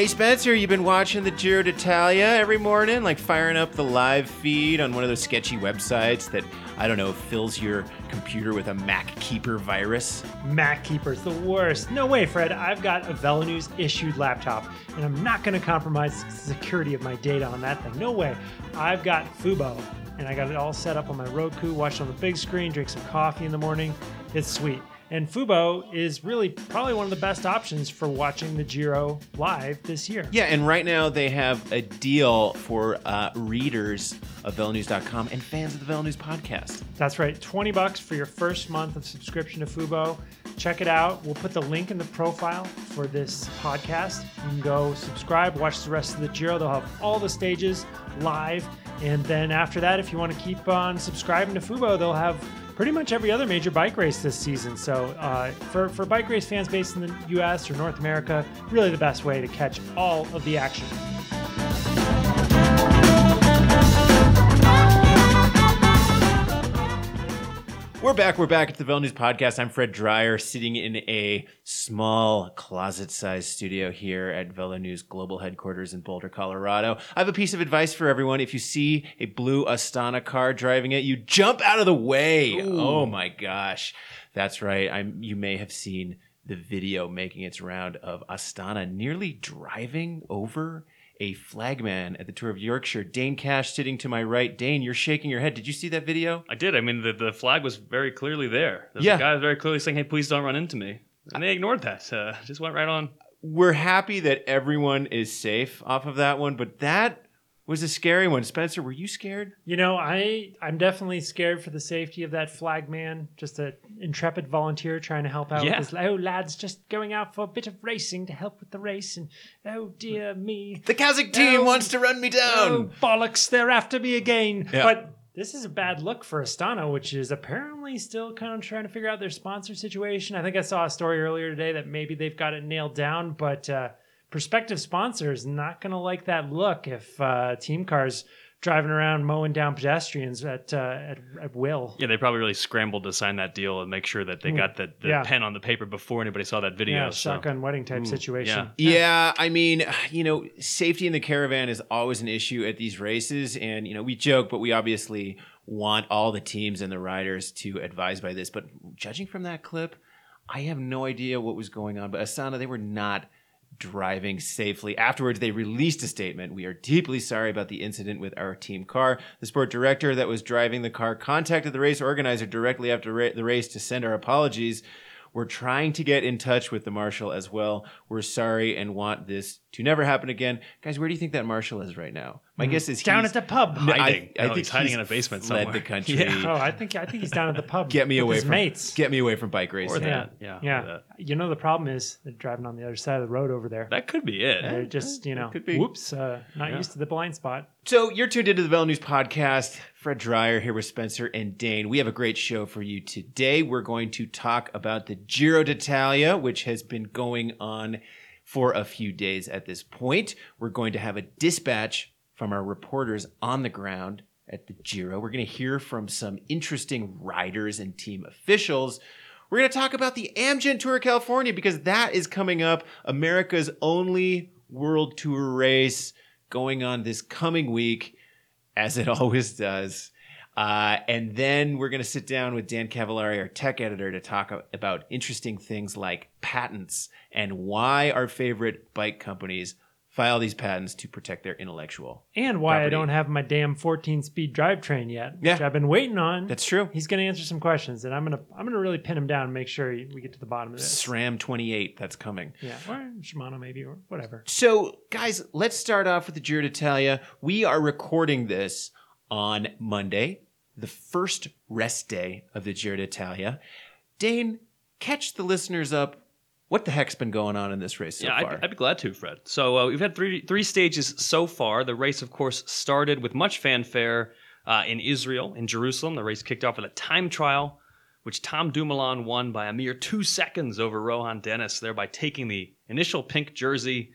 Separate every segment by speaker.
Speaker 1: Hey Spencer, you've been watching the Giro d'Italia every morning, like firing up the live feed on one of those sketchy websites that I don't know fills your computer with a MacKeeper virus.
Speaker 2: MacKeeper's the worst. No way, Fred. I've got a VeloNews issued laptop, and I'm not going to compromise the security of my data on that thing. No way. I've got Fubo, and I got it all set up on my Roku, watch it on the big screen, drink some coffee in the morning. It's sweet. And Fubo is really probably one of the best options for watching the Giro live this year.
Speaker 1: Yeah, and right now they have a deal for uh, readers of VeloNews.com and fans of the VeloNews podcast.
Speaker 2: That's right, 20 bucks for your first month of subscription to Fubo. Check it out. We'll put the link in the profile for this podcast. You can go subscribe, watch the rest of the Giro. They'll have all the stages live. And then after that, if you want to keep on subscribing to Fubo, they'll have pretty much every other major bike race this season. So uh, for, for bike race fans based in the US or North America, really the best way to catch all of the action.
Speaker 1: We're back. We're back at the VeloNews podcast. I'm Fred Dreier, sitting in a small closet-sized studio here at VeloNews global headquarters in Boulder, Colorado. I have a piece of advice for everyone. If you see a blue Astana car driving it, you jump out of the way. Oh my gosh, that's right. I'm. You may have seen the video making its round of Astana nearly driving over a flagman at the Tour of Yorkshire. Dane Cash sitting to my right. Dane, you're shaking your head. Did you see that video?
Speaker 3: I did. I mean, the, the flag was very clearly there. There's
Speaker 1: Yeah.
Speaker 3: a guy was very clearly saying, "Hey, please don't run into me," and they ignored that. Uh, just went right on.
Speaker 1: we're happy that everyone is safe off of that one, but that was a scary one. Spencer, were you scared?
Speaker 2: You know, I I'm definitely scared for the safety of that flag man. Just an intrepid volunteer trying to help out
Speaker 3: Yeah.
Speaker 2: with this. Oh, lads, just going out for a bit of racing to help with the race, and oh dear me,
Speaker 1: The Kazakh team
Speaker 2: No.
Speaker 1: wants to run me down.
Speaker 2: oh bollocks, they're after me again.
Speaker 1: Yeah.
Speaker 2: But this is a bad look for Astana, which is apparently still kind of trying to figure out their sponsor situation. I think I saw a story earlier today that maybe they've got it nailed down, but uh, prospective sponsors not going to like that look if uh, team cars driving around mowing down pedestrians at uh, at, at will.
Speaker 3: Yeah, they probably really scrambled to sign that deal and make sure that they got the, the
Speaker 2: Yeah.
Speaker 3: pen on the paper before anybody saw that video.
Speaker 2: Yeah,
Speaker 3: so.
Speaker 2: shotgun wedding type situation.
Speaker 3: yeah.
Speaker 1: Yeah, I mean, you know, safety in the caravan is always an issue at these races. And, you know, we joke, but we obviously want all the teams and the riders to advise by this. But judging from that clip, I have no idea what was going on. But Astana, they were not driving safely. Afterwards, they released a statement. We are deeply sorry about the incident with our team car. The sport director that was driving the car contacted the race organizer directly after ra- the race to send our apologies. We're trying to get in touch with the marshal as well. We're sorry and want this to never happen again. Guys, where do you think that marshal is right now? My guess is he's
Speaker 2: Down
Speaker 1: he's-
Speaker 2: at the pub.
Speaker 1: No, I-
Speaker 3: Hiding.
Speaker 1: I,
Speaker 3: No,
Speaker 1: think
Speaker 3: he's hiding in a basement
Speaker 1: somewhere.
Speaker 3: somewhere.
Speaker 1: the country.
Speaker 3: Yeah.
Speaker 2: Oh, I think I think he's down at the pub.
Speaker 1: Get me
Speaker 2: with
Speaker 1: away
Speaker 2: his
Speaker 1: from
Speaker 2: mates.
Speaker 1: Get me away from bike racing.
Speaker 3: Or that. Yeah.
Speaker 2: yeah,
Speaker 3: or that.
Speaker 2: you know the problem is they're driving on the other side of the road over there.
Speaker 3: That could be it.
Speaker 2: They're just you know,
Speaker 1: could be.
Speaker 2: whoops, uh, not
Speaker 3: Yeah.
Speaker 2: used to the blind spot.
Speaker 1: So you're tuned into the VeloNews podcast. Fred Dreier here with Spencer and Dane. We have a great show for you today. We're going to talk about the Giro d'Italia, which has been going on for a few days at this point. We're going to have a dispatch from our reporters on the ground at the Giro. We're going to hear from some interesting riders and team officials. We're going to talk about the Amgen Tour of California because that is coming up, America's only World Tour race going on this coming week, as it always does. Uh, and then we're going to sit down with Dan Cavallari, our tech editor, to talk about interesting things like patents and why our favorite bike companies file these patents to protect their intellectual.
Speaker 2: And why I don't have my damn 14 speed drivetrain yet,
Speaker 1: Yeah.
Speaker 2: which I've been waiting on.
Speaker 1: That's true.
Speaker 2: He's going to answer some questions, and I'm gonna I'm gonna really pin him down and make sure we get to the bottom of this.
Speaker 1: SRAM 28, that's coming.
Speaker 2: Yeah, or Shimano maybe or whatever.
Speaker 1: So, guys, let's start off with the Giro d'Italia. We are recording this on Monday, the first rest day of the Giro d'Italia. Dane, catch the listeners up. What the heck's been going on in this race so
Speaker 3: yeah,
Speaker 1: far?
Speaker 3: I'd, I'd be glad to, Fred. So uh, we've had three three stages so far. The race, of course, started with much fanfare uh, in Israel, in Jerusalem. The race kicked off with a time trial, which Tom Dumoulin won by a mere two seconds over Rohan Dennis, thereby taking the initial pink jersey.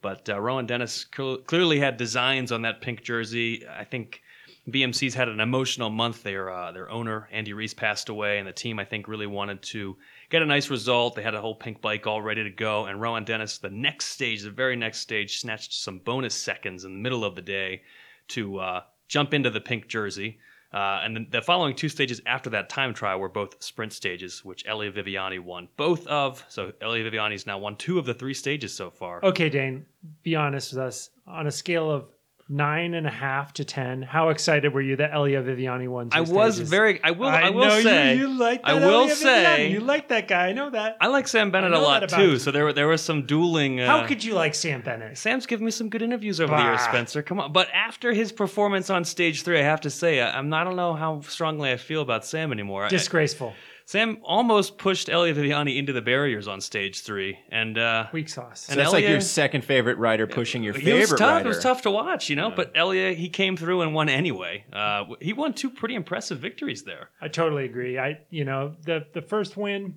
Speaker 3: But uh, Rohan Dennis cl- clearly had designs on that pink jersey. I think BMC's had an emotional month. Their uh, their owner Andy Rihs passed away, and the team I think really wanted to get a nice result. They had a whole pink bike all ready to go. And Rohan Dennis, the next stage, the very next stage, snatched some bonus seconds in the middle of the day to uh, jump into the pink jersey. Uh, and then the following two stages after that time trial were both sprint stages, which Elia Viviani won both of. So Elia Viviani's now won two of the three stages so far.
Speaker 2: Okay, Dane, be honest with us. On a scale of nine and a half to ten, how excited were you that Elia Viviani won?
Speaker 3: I was
Speaker 2: stages?
Speaker 3: very. I will. I, will
Speaker 2: know
Speaker 3: say.
Speaker 2: you, you like.
Speaker 3: I
Speaker 2: that
Speaker 3: will
Speaker 2: Elia
Speaker 3: say-
Speaker 2: Viviani. you like that guy. I know that.
Speaker 3: I like Sam Bennett a lot too.
Speaker 2: you.
Speaker 3: So there were there was some dueling. Uh,
Speaker 2: How could you like Sam Bennett?
Speaker 3: Sam's given me some good interviews over the years, Spencer. Come on, but after his performance on stage three, I have to say I, not. I don't know how strongly I feel about Sam anymore. I-
Speaker 2: Disgraceful.
Speaker 3: Sam almost pushed Elia Viviani into the barriers on stage three, and uh,
Speaker 2: Weak sauce.
Speaker 1: So
Speaker 3: And
Speaker 1: that's like your second favorite rider pushing your favorite.
Speaker 3: it
Speaker 1: favorite
Speaker 3: was tough.
Speaker 1: rider.
Speaker 3: It was tough to watch, you know. But Elia, he came through and won anyway. Uh, he won two pretty impressive victories there.
Speaker 2: I totally agree. I, you know, the the first win,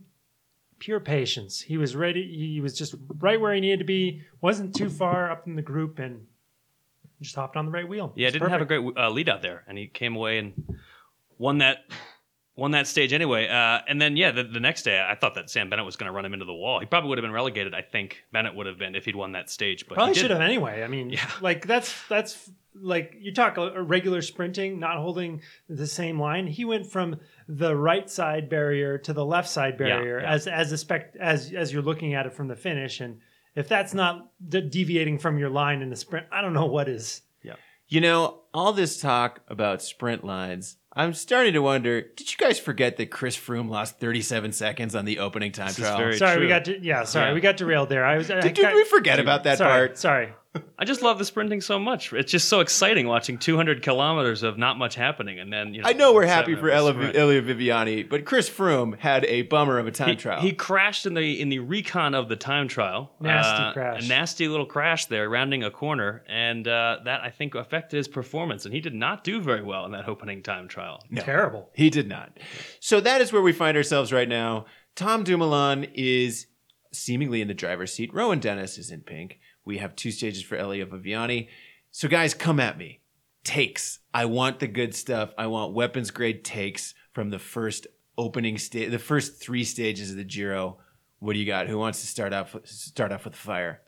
Speaker 2: pure patience. He was ready. He was just right where he needed to be. wasn't too far up in the group, and just hopped on the right wheel.
Speaker 3: Yeah, didn't have a great uh, lead out there, and he came away and won that won that stage anyway. Uh, and then yeah, the, the next day I thought that Sam Bennett was going to run him into the wall. He probably would have been relegated. I think Bennett would have been if he'd won that stage, but
Speaker 2: Probably
Speaker 3: he
Speaker 2: should have anyway. I mean,
Speaker 3: Yeah.
Speaker 2: like that's that's like you talk a, a regular sprinting, not holding the same line. He went from the right side barrier to the left side
Speaker 3: Yeah,
Speaker 2: barrier
Speaker 3: yeah.
Speaker 2: as as a spec as as you're looking at it from the finish. And if that's not de- deviating from your line in the sprint, I don't know what is.
Speaker 1: Yeah, you know, all this talk about sprint lines, I'm starting to wonder, did you guys forget that Chris Froome lost 37 seconds on the opening time
Speaker 3: This
Speaker 1: trial?
Speaker 3: very-
Speaker 2: sorry, we got to yeah. Sorry,
Speaker 3: Yeah.
Speaker 2: we got derailed there. I was. I
Speaker 1: did, did
Speaker 2: got-
Speaker 1: we forget about that
Speaker 2: sorry,
Speaker 1: part?
Speaker 2: Sorry.
Speaker 3: I just love the sprinting so much. It's just so exciting watching 200 kilometers of not much happening, and then you know.
Speaker 1: I know we're happy for
Speaker 3: a
Speaker 1: Elia, Viviani, but Chris Froome had a bummer of a time
Speaker 3: He,
Speaker 1: trial.
Speaker 3: he crashed in the in the recon of the time trial.
Speaker 2: Nasty
Speaker 3: Uh,
Speaker 2: crash.
Speaker 3: A nasty little crash there, rounding a corner, and uh, that I think affected his performance. And he did not do very well in that opening time trial.
Speaker 1: No.
Speaker 2: Terrible.
Speaker 1: He did not. So that is where we find ourselves right now. Tom Dumoulin is seemingly in the driver's seat. Rohan Dennis is in pink. We have two stages for Elia Viviani. So guys, come at me. Takes. I want the good stuff. I want weapons grade takes from the first opening stage, the first three stages of the Giro. What do you got? Who wants to start off start off with the fire?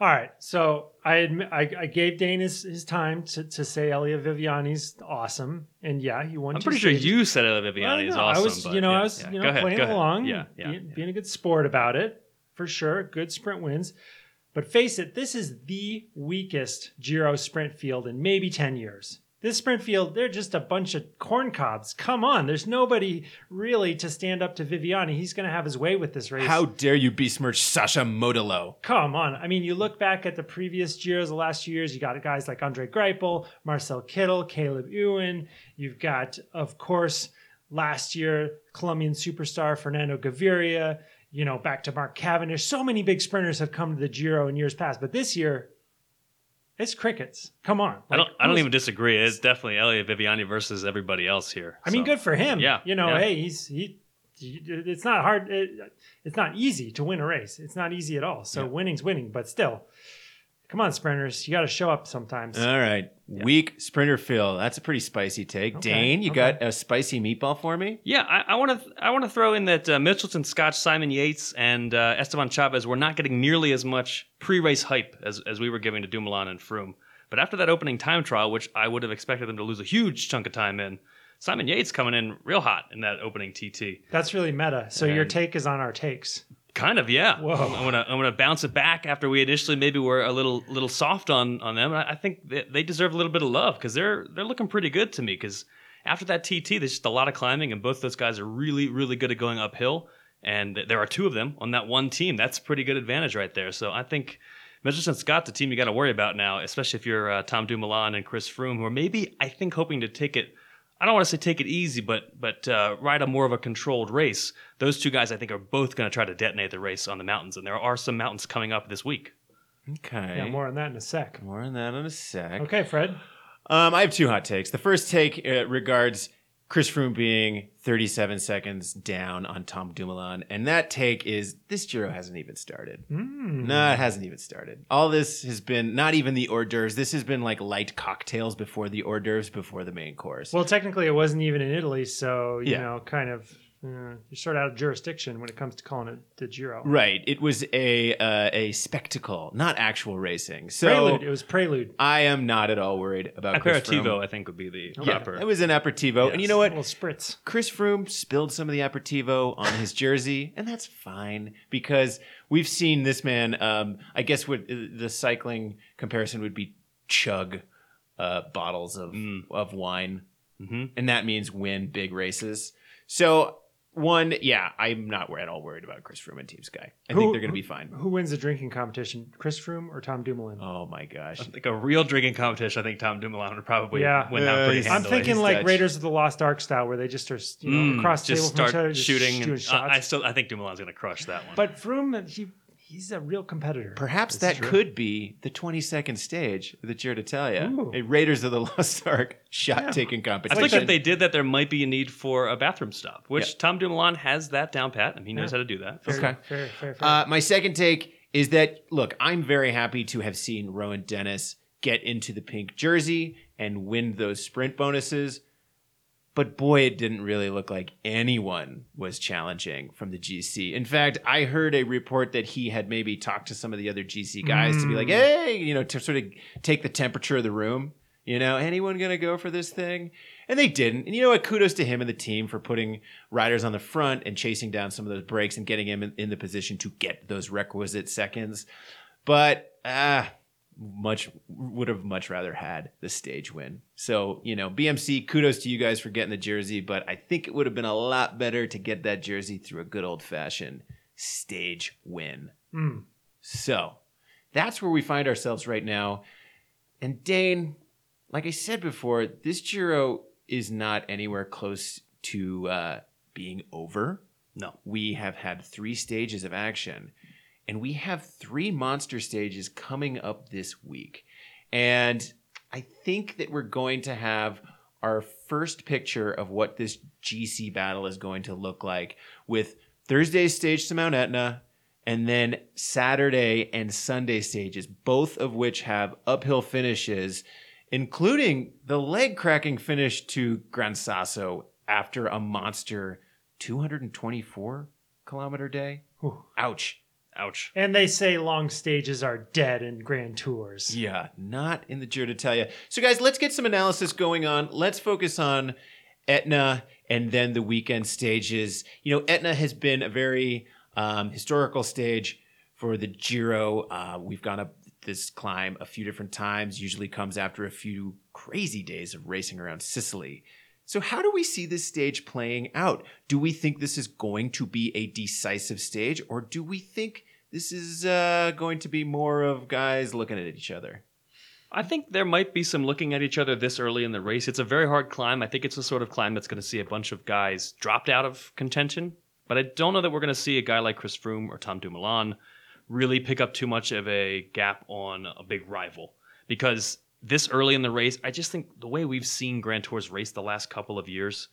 Speaker 2: All right. So I admit, I, I gave Dane his, his time to, to say Elia Viviani's awesome, and yeah, he won.
Speaker 3: I'm
Speaker 2: two
Speaker 3: pretty sure you said Elia
Speaker 2: Well,
Speaker 3: Viviani is awesome.
Speaker 2: I was,
Speaker 3: but
Speaker 2: you know,
Speaker 3: yeah,
Speaker 2: I was,
Speaker 3: yeah.
Speaker 2: you know,
Speaker 3: ahead,
Speaker 2: playing
Speaker 3: ahead.
Speaker 2: along,
Speaker 3: Yeah, yeah.
Speaker 2: being, being a good sport about it for sure. Good sprint wins, but face it, this is the weakest Giro sprint field in maybe ten years. This sprint field, they're just a bunch of corn cobs. Come on, there's nobody really to stand up to Viviani. He's going to have his way with this race.
Speaker 1: How dare you besmirch Sacha Modolo?
Speaker 2: Come on. I mean, you look back at the previous Giros, the last few years, you got guys like Andre Greipel, Marcel Kittel, Caleb Ewan. You've got, of course, last year, Colombian superstar Fernando Gaviria, you know, back to Mark Cavendish. So many big sprinters have come to the Giro in years past, but this year, it's crickets. Come on.
Speaker 3: I don't. I don't even disagree. It's definitely Elia Viviani versus everybody else here.
Speaker 2: I mean, good for him.
Speaker 3: Yeah,
Speaker 2: You know,
Speaker 3: yeah.
Speaker 2: hey, he's he. he- It's not hard. It, it's not easy to win a race. It's not easy at all. So
Speaker 1: Yeah.
Speaker 2: winning's winning, but still, come on, sprinters, you got to show up sometimes.
Speaker 1: All right. Weak sprinter Phil. That's a pretty spicy take.
Speaker 2: Okay,
Speaker 1: Dane, you
Speaker 2: okay.
Speaker 1: got a spicy meatball for me?
Speaker 3: Yeah, I want to. I want to throw in that uh, Mitchelton Scott, Simon Yates, and uh, Esteban Chavez were not getting nearly as much pre-race hype as, as we were giving to Dumoulin and Froome. But after that opening time trial, which I would have expected them to lose a huge chunk of time in, Simon Yates coming in real hot in that opening TT.
Speaker 2: That's really meta. So your take is on our takes.
Speaker 3: Kind of, yeah.
Speaker 2: Whoa.
Speaker 3: I'm gonna I'm gonna bounce it back after we initially maybe were a little little soft on on them. I, I think they, they deserve a little bit of love because they're they're looking pretty good to me. Because after that TT, there's just a lot of climbing, and both those guys are really really good at going uphill. And there are two of them on that one team. That's a pretty good advantage right there. So I think Mitchelton Scott, the team you got to worry about now, especially if you're uh, Tom Dumoulin and Chris Froome, who are maybe I think hoping to take it I don't want to say take it easy, but but uh, ride a more of a controlled race. Those two guys, I think, are both going to try to detonate the race on the mountains, and there are some mountains coming up this week.
Speaker 1: Okay.
Speaker 2: Yeah, more on that in a sec.
Speaker 1: More on that in a sec.
Speaker 2: Okay, Fred.
Speaker 1: Um, I have two hot takes. The first take uh, regards Chris Froome being 37 seconds down on Tom Dumoulin, and that take is this Giro hasn't even started.
Speaker 2: Mm.
Speaker 1: No, it hasn't even started. All this has been not even the hors d'oeuvres. This has been like light cocktails before the hors d'oeuvres before the main course.
Speaker 2: Well, technically, it wasn't even in Italy, so you
Speaker 1: Yeah.
Speaker 2: know, kind of Uh, you're sort of out of jurisdiction when it comes to calling it the Giro.
Speaker 1: Right. It was a uh, a spectacle, not actual racing. So
Speaker 2: Prelude. It was Prelude.
Speaker 1: I am not at all worried about Chris
Speaker 3: Aperitivo,
Speaker 1: Froome.
Speaker 3: I think, would be the
Speaker 1: Yeah,
Speaker 3: proper.
Speaker 1: it was an aperitivo, and you
Speaker 3: Yes.
Speaker 1: know
Speaker 2: A
Speaker 1: what?
Speaker 2: little spritz.
Speaker 1: Chris Froome spilled some of the aperitivo on his jersey, and that's fine because we've seen this man. Um, I guess what the cycling comparison would be chug uh, bottles of
Speaker 3: Mm.
Speaker 1: of wine,
Speaker 3: hmm
Speaker 1: and that means win big races. So one, yeah, I'm not at all worried about Chris Froome and Team Sky. I
Speaker 2: Who-
Speaker 1: think they're going to be fine.
Speaker 2: Who wins the drinking competition? Chris Froome or Tom Dumoulin?
Speaker 1: Oh my gosh.
Speaker 3: Like a real drinking competition. I think Tom Dumoulin would probably
Speaker 2: Yeah.
Speaker 3: win
Speaker 1: Uh,
Speaker 3: out pretty
Speaker 1: he's-
Speaker 2: I'm thinking
Speaker 1: He's
Speaker 2: like
Speaker 1: Dutch.
Speaker 2: Raiders of the Lost Ark style, where they just are you know
Speaker 3: Mm,
Speaker 2: across the
Speaker 3: just
Speaker 2: table from
Speaker 3: start
Speaker 2: each other, just
Speaker 3: shooting.
Speaker 2: shooting
Speaker 3: and-
Speaker 2: shots.
Speaker 3: I, I still, I think Dumoulin's going to crush that one.
Speaker 2: but Froome, he he's a real competitor.
Speaker 1: Perhaps
Speaker 2: This
Speaker 1: that could be the 22nd stage of the Giro d'Italia,
Speaker 2: Ooh.
Speaker 1: a Raiders of the Lost Ark shot taking competition.
Speaker 3: I think if they did that, there might be a need for a bathroom stop, which
Speaker 1: Yeah.
Speaker 3: Tom Dumoulin has that down pat, and he knows
Speaker 2: Yeah.
Speaker 3: how to do that.
Speaker 2: Fair,
Speaker 1: Okay.
Speaker 2: fair, fair, fair.
Speaker 1: Uh, my second take is that look, I'm very happy to have seen Rohan Dennis get into the pink jersey and win those sprint bonuses. But boy, it didn't really look like anyone was challenging from the GC. In fact, I heard a report that he had maybe talked to some of the other GC guys to be like,
Speaker 2: Mm.
Speaker 1: hey, you know, to sort of take the temperature of the room. You know, anyone going to go for this thing? And they didn't. And you know what? Kudos to him and the team for putting riders on the front and chasing down some of those breaks and getting him in, in the position to get those requisite seconds. But ah, much would have much rather had the stage win. So you know, BMC, kudos to you guys for getting the jersey. But I think it would have been a lot better to get that jersey through a good old fashioned stage win.
Speaker 2: Mm.
Speaker 1: So that's where we find ourselves right now. And Dane, like I said before, this Giro is not anywhere close to uh, being over.
Speaker 3: No.
Speaker 1: We have had three stages of action, and we have three monster stages coming up this week. And I think that we're going to have our first picture of what this GC battle is going to look like with Thursday's stage to Mount Etna and then Saturday and Sunday stages, both of which have uphill finishes, including the leg cracking finish to Gran Sasso after a monster 224 kilometer day.
Speaker 2: Whew.
Speaker 1: Ouch.
Speaker 3: Ouch.
Speaker 2: And they say long stages are dead in grand tours.
Speaker 1: Yeah, not in the Giro d'Italia. So, guys, let's get some analysis going on. Let's focus on Etna and then the weekend stages. You know, Etna has been a very um, historical stage for the Giro. Uh, we've gone up this climb a few different times, usually comes after a few crazy days of racing around Sicily. So, how do we see this stage playing out? Do we think this is going to be a decisive stage, or do we think this is uh, going to be more of guys looking at each other?
Speaker 3: I think there might be some looking at each other this early in the race. It's a very hard climb. I think it's the sort of climb that's going to see a bunch of guys dropped out of contention. But I don't know that we're going to see a guy like Chris Froome or Tom Dumoulin really pick up too much of a gap on a big rival. Because this early in the race, I just think the way we've seen Grand Tours race the last couple of years,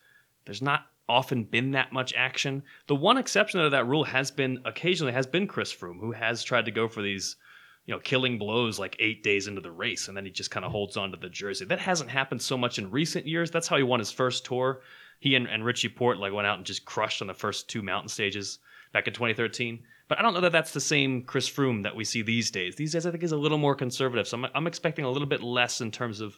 Speaker 3: there's not often been that much action. The one exception to that rule has been occasionally has been Chris Froome, who has tried to go for these you know, killing blows like eight days into the race, and then he just kind of mm-hmm. holds on to the jersey. That hasn't happened so much in recent years. That's how he won his first tour. He and, and Richie Porte like went out and just crushed on the first two mountain stages back in 2013. But I don't know that that's the same Chris Froome that we see these days. These days, I think he's a little more conservative. So I'm, I'm expecting a little bit less in terms of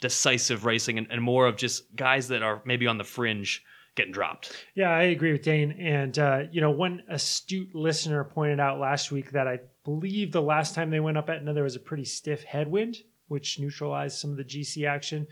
Speaker 3: decisive racing and, and more of just guys that are maybe on the fringe getting dropped.
Speaker 2: Yeah, I agree with Dane. And, uh, you know, one astute listener pointed out last week that I believe the last time they went up Etna, there was a pretty stiff headwind, which neutralized some of the GC action.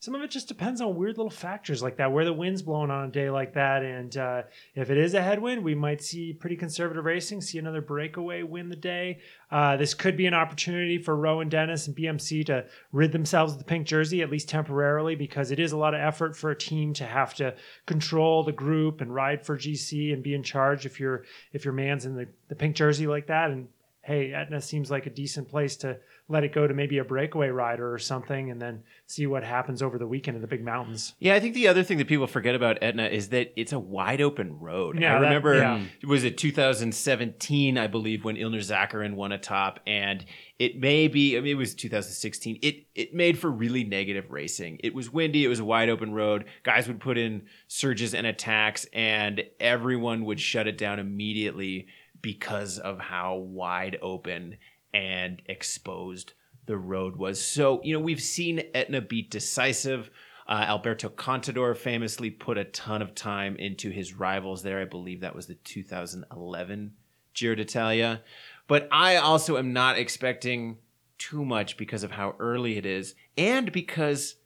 Speaker 2: Some of it just depends on weird little factors like that, where the wind's blowing on a day like that. And uh, if it is a headwind, we might see pretty conservative racing, see another breakaway win the day. Uh, this could be an opportunity for Rohan Dennis and BMC to rid themselves of the pink jersey, at least temporarily, because it is a lot of effort for a team to have to control the group and ride for GC and be in charge if your if your man's in the, the pink jersey like that. And hey, Etna seems like a decent place to let it go to maybe a breakaway rider or something, and then see what happens over the weekend in the big mountains.
Speaker 1: Yeah, I think the other thing that people forget about Etna is that it's a wide open road.
Speaker 2: Yeah,
Speaker 1: I
Speaker 2: that-
Speaker 1: remember,
Speaker 2: yeah.
Speaker 1: was it 2017, I believe, when Ilnur Zakarin won a top, and it may be, I mean, it was 2016. It it made for really negative racing. It was windy. It was a wide open road. Guys would put in surges and attacks, and everyone would shut it down immediately because of how wide open and exposed the road was. So, you know, we've seen Etna be decisive. Uh, Alberto Contador famously put a ton of time into his rivals there. I believe that was the 2011 Giro d'Italia. But I also am not expecting too much because of how early it is and because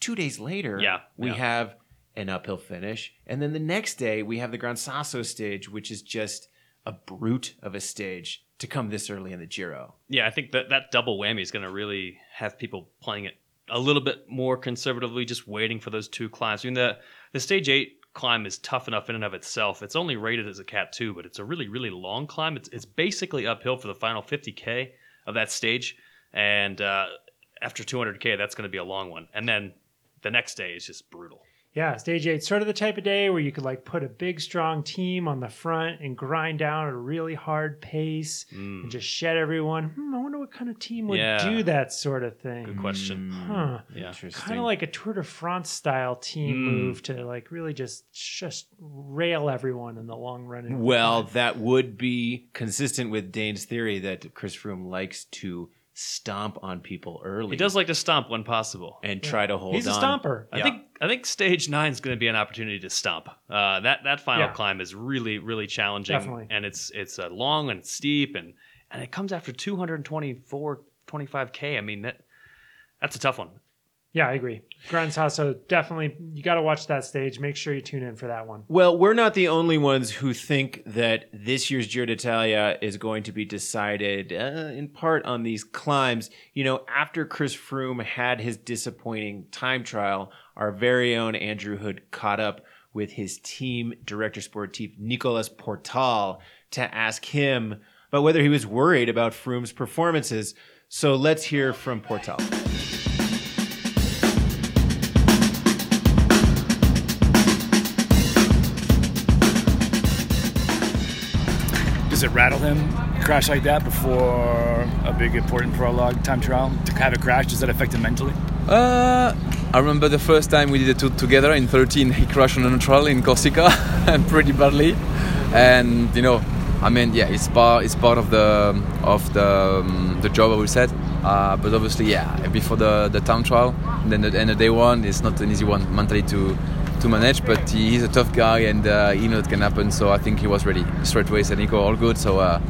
Speaker 1: two days later,
Speaker 3: Yeah,
Speaker 1: we
Speaker 3: yeah.
Speaker 1: have an uphill finish. And then the next day, we have the Gran Sasso stage, which is just a brute of a stage to come this early in the Giro.
Speaker 3: Yeah, I think that that double whammy is going to really have people playing it a little bit more conservatively, just waiting for those two climbs. I mean, the the stage eight climb is tough enough in and of itself. It's only rated as a cat two, but it's a really really long climb. It's it's basically uphill for the final 50k of that stage, and uh, after 200k, that's going to be a long one. And then the next day is just brutal.
Speaker 2: Yeah, stage eight, sort of the type of day where you could like put a big, strong team on the front and grind down at a really hard pace
Speaker 3: Mm,
Speaker 2: and just shed everyone. Hmm, I wonder what kind of team would
Speaker 3: Yeah.
Speaker 2: do that sort of thing.
Speaker 3: Good question.
Speaker 2: Huh.
Speaker 3: Yeah.
Speaker 1: Interesting.
Speaker 2: Kind of like a Tour de France style team
Speaker 3: Mm.
Speaker 2: move to like really just just rail everyone in the long run.
Speaker 1: Well,
Speaker 2: climb.
Speaker 1: that would be consistent with Dane's theory that Chris Froome likes to stomp on people early.
Speaker 3: He does like to stomp when possible.
Speaker 1: and try to hold
Speaker 2: he's a
Speaker 1: on.
Speaker 2: stomper.
Speaker 3: I
Speaker 1: Yeah.
Speaker 3: think I think stage nine is going to be an opportunity to stomp. Uh, that that final
Speaker 2: Yeah.
Speaker 3: climb is really really challenging,
Speaker 2: Definitely.
Speaker 3: and it's it's uh, long and steep, and and it comes after 224 25k. I mean that that's a tough one.
Speaker 2: Yeah, I agree. Gran Sasso definitely. You got to watch that stage. Make sure you tune in for that one.
Speaker 1: Well, we're not the only ones who think that this year's Giro d'Italia is going to be decided uh, in part on these climbs. You know, after Chris Froome had his disappointing time trial, our very own Andrew Hood caught up with his team director sportif Nicolas Portal to ask him about whether he was worried about Froome's performances. So let's hear from Portal.
Speaker 4: Does it rattle him crash like that before a big important prologue time trial? To have a crash, does that affect him mentally?
Speaker 5: Uh, I remember the first time we did the two together in 13. He crashed on a neutral in Corsica, and pretty badly. And you know, I mean, yeah, it's part it's part of the of the um, the job I would said. Uh, but obviously, yeah, before the the time trial, then the, and the day one it's not an easy one mentally to to manage. But he, he's a tough guy, and uh, he knows it can happen. So I think he was ready straight away. Said Nico, all good. So uh,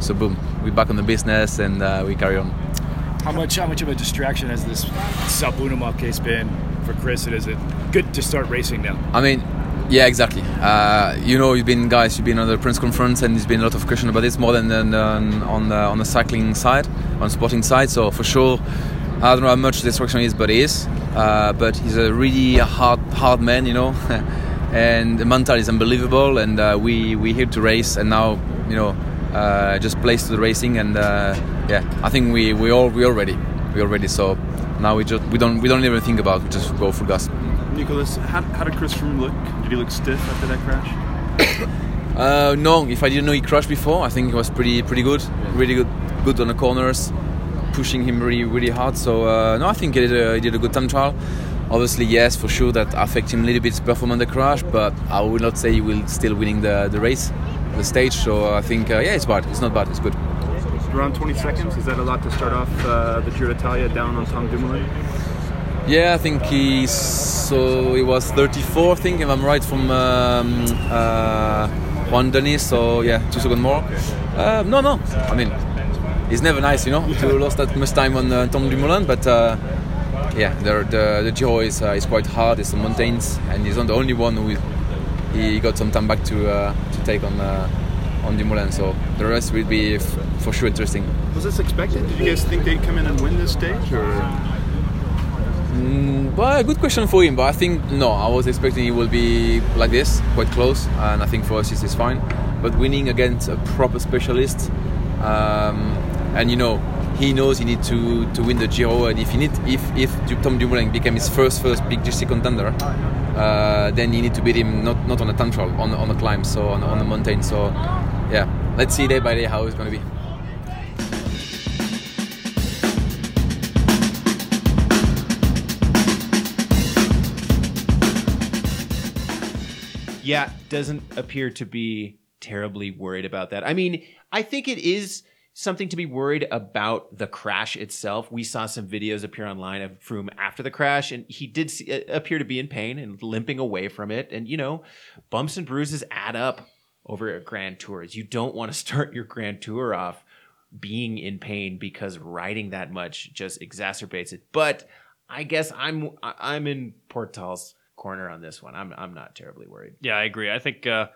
Speaker 5: so boom, we're back on the business, and uh, we carry on.
Speaker 4: How much how much of a distraction has this Salbutamol case been for Chris? And is it good to start racing now?
Speaker 5: I mean, yeah, exactly. Uh, you know, you've been guys, you've been on the Prince conference, and there's been a lot of question about this more than, than on on the, on the cycling side, on sporting side. So for sure, I don't know how much distraction is, but he is. Uh, but he's a really hard hard man, you know, and the mental is unbelievable. And uh, we we here to race, and now you know, uh, just place to the racing, and uh, yeah, I think we we all we all ready, we all ready. So now we just we don't we don't even think about, it, we just go full gas.
Speaker 6: Nicholas, how, how did Chris Froome look? Did he look stiff after that crash?
Speaker 5: Uh, no, if I didn't know he crashed before, I think he was pretty pretty good, really good, good on the corners, pushing him really really hard. So uh, no, I think he did a, he did a good time trial. Obviously, yes, for sure that affect him a little bit his performance the crash, but I would not say he will still winning the the race, the stage. So I think uh, yeah, it's bad. It's not bad. It's good.
Speaker 6: Around 20 seconds. Is that a lot to start off uh, the Giro d'Italia down on Tom Dumoulin?
Speaker 5: Yeah, I think he so he was 34, I think, if I'm right, from um, uh, Juan Denis. So yeah, two seconds more. Uh, no, no. I mean, it's never nice, you know, to lose that much time on uh, Tom Dumoulin. But uh, yeah, the the, the Giro is uh, is quite hard. It's the mountains, and he's not the only one who he got some time back to uh, to take on uh, on Dumoulin. So the rest will be f- for sure interesting.
Speaker 6: Was this expected? Did you guys think they'd come in and win this stage? Or
Speaker 5: Mm, well, a good question for him, but I think no. I was expecting it will be like this, quite close, and I think for us this is fine. But winning against a proper specialist, um, and you know, he knows he needs to to win the Giro, and if he need if if Tom Dumoulin became his first first big GC contender, uh, then you need to beat him not not on a trial, on on the climb, so on on the mountain. So yeah, let's see day by day how it's going to be.
Speaker 1: Yeah, doesn't appear to be terribly worried about that. I mean, I think it is something to be worried about the crash itself. We saw some videos appear online of Froome after the crash, and he did see, uh, appear to be in pain and limping away from it. And, you know, bumps and bruises add up over a Grand Tours. You don't want to start your Grand Tour off being in pain because riding that much just exacerbates it. But I guess I'm I'm in Portal's corner on this one. I'm I'm not terribly worried.
Speaker 3: Yeah, I agree. I think uh,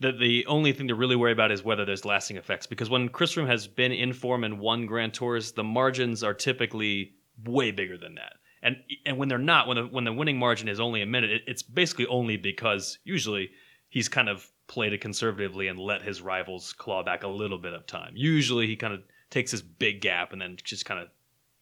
Speaker 3: the the only thing to really worry about is whether there's lasting effects. Because when Chris Froome has been in form and won Grand Tours, the margins are typically way bigger than that. And and when they're not, when the when the winning margin is only a minute, it, it's basically only because usually he's kind of played it conservatively and let his rivals claw back a little bit of time. Usually he kind of takes this big gap and then just kind of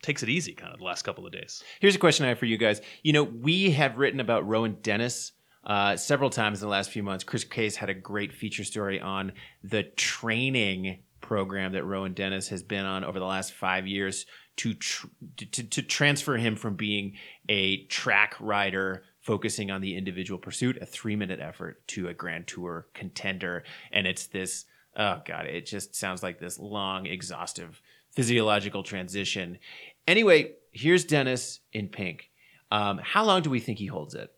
Speaker 3: takes it easy kind of the last couple of days.
Speaker 1: Here's a question I have for you guys. You know, we have written about Rohan Dennis uh, several times in the last few months. Chris Case had a great feature story on the training program that Rohan Dennis has been on over the last five years to tr- to, to transfer him from being a track rider focusing on the individual pursuit, a three minute effort, to a Grand Tour contender. And it's this, oh God, it just sounds like this long, exhaustive physiological transition. Anyway, here's Dennis in pink. Um, how long do we think he holds it?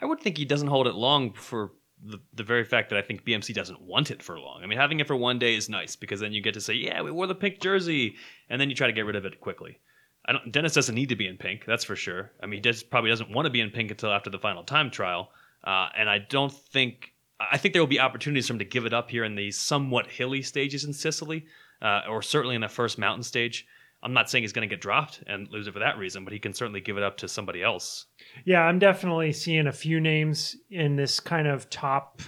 Speaker 3: I would think he doesn't hold it long for the, the very fact that I think BMC doesn't want it for long. I mean, having it for one day is nice because then you get to say, yeah, we wore the pink jersey, and then you try to get rid of it quickly. I don't, Dennis doesn't need to be in pink, that's for sure. I mean, he probably doesn't want to be in pink until after the final time trial. Uh, and I don't think, I think there will be opportunities for him to give it up here in the somewhat hilly stages in Sicily, uh, or certainly in the first mountain stage. I'm not saying he's going to get dropped and lose it for that reason, but he can certainly give it up to somebody else.
Speaker 2: Yeah, I'm definitely seeing a few names in this kind of top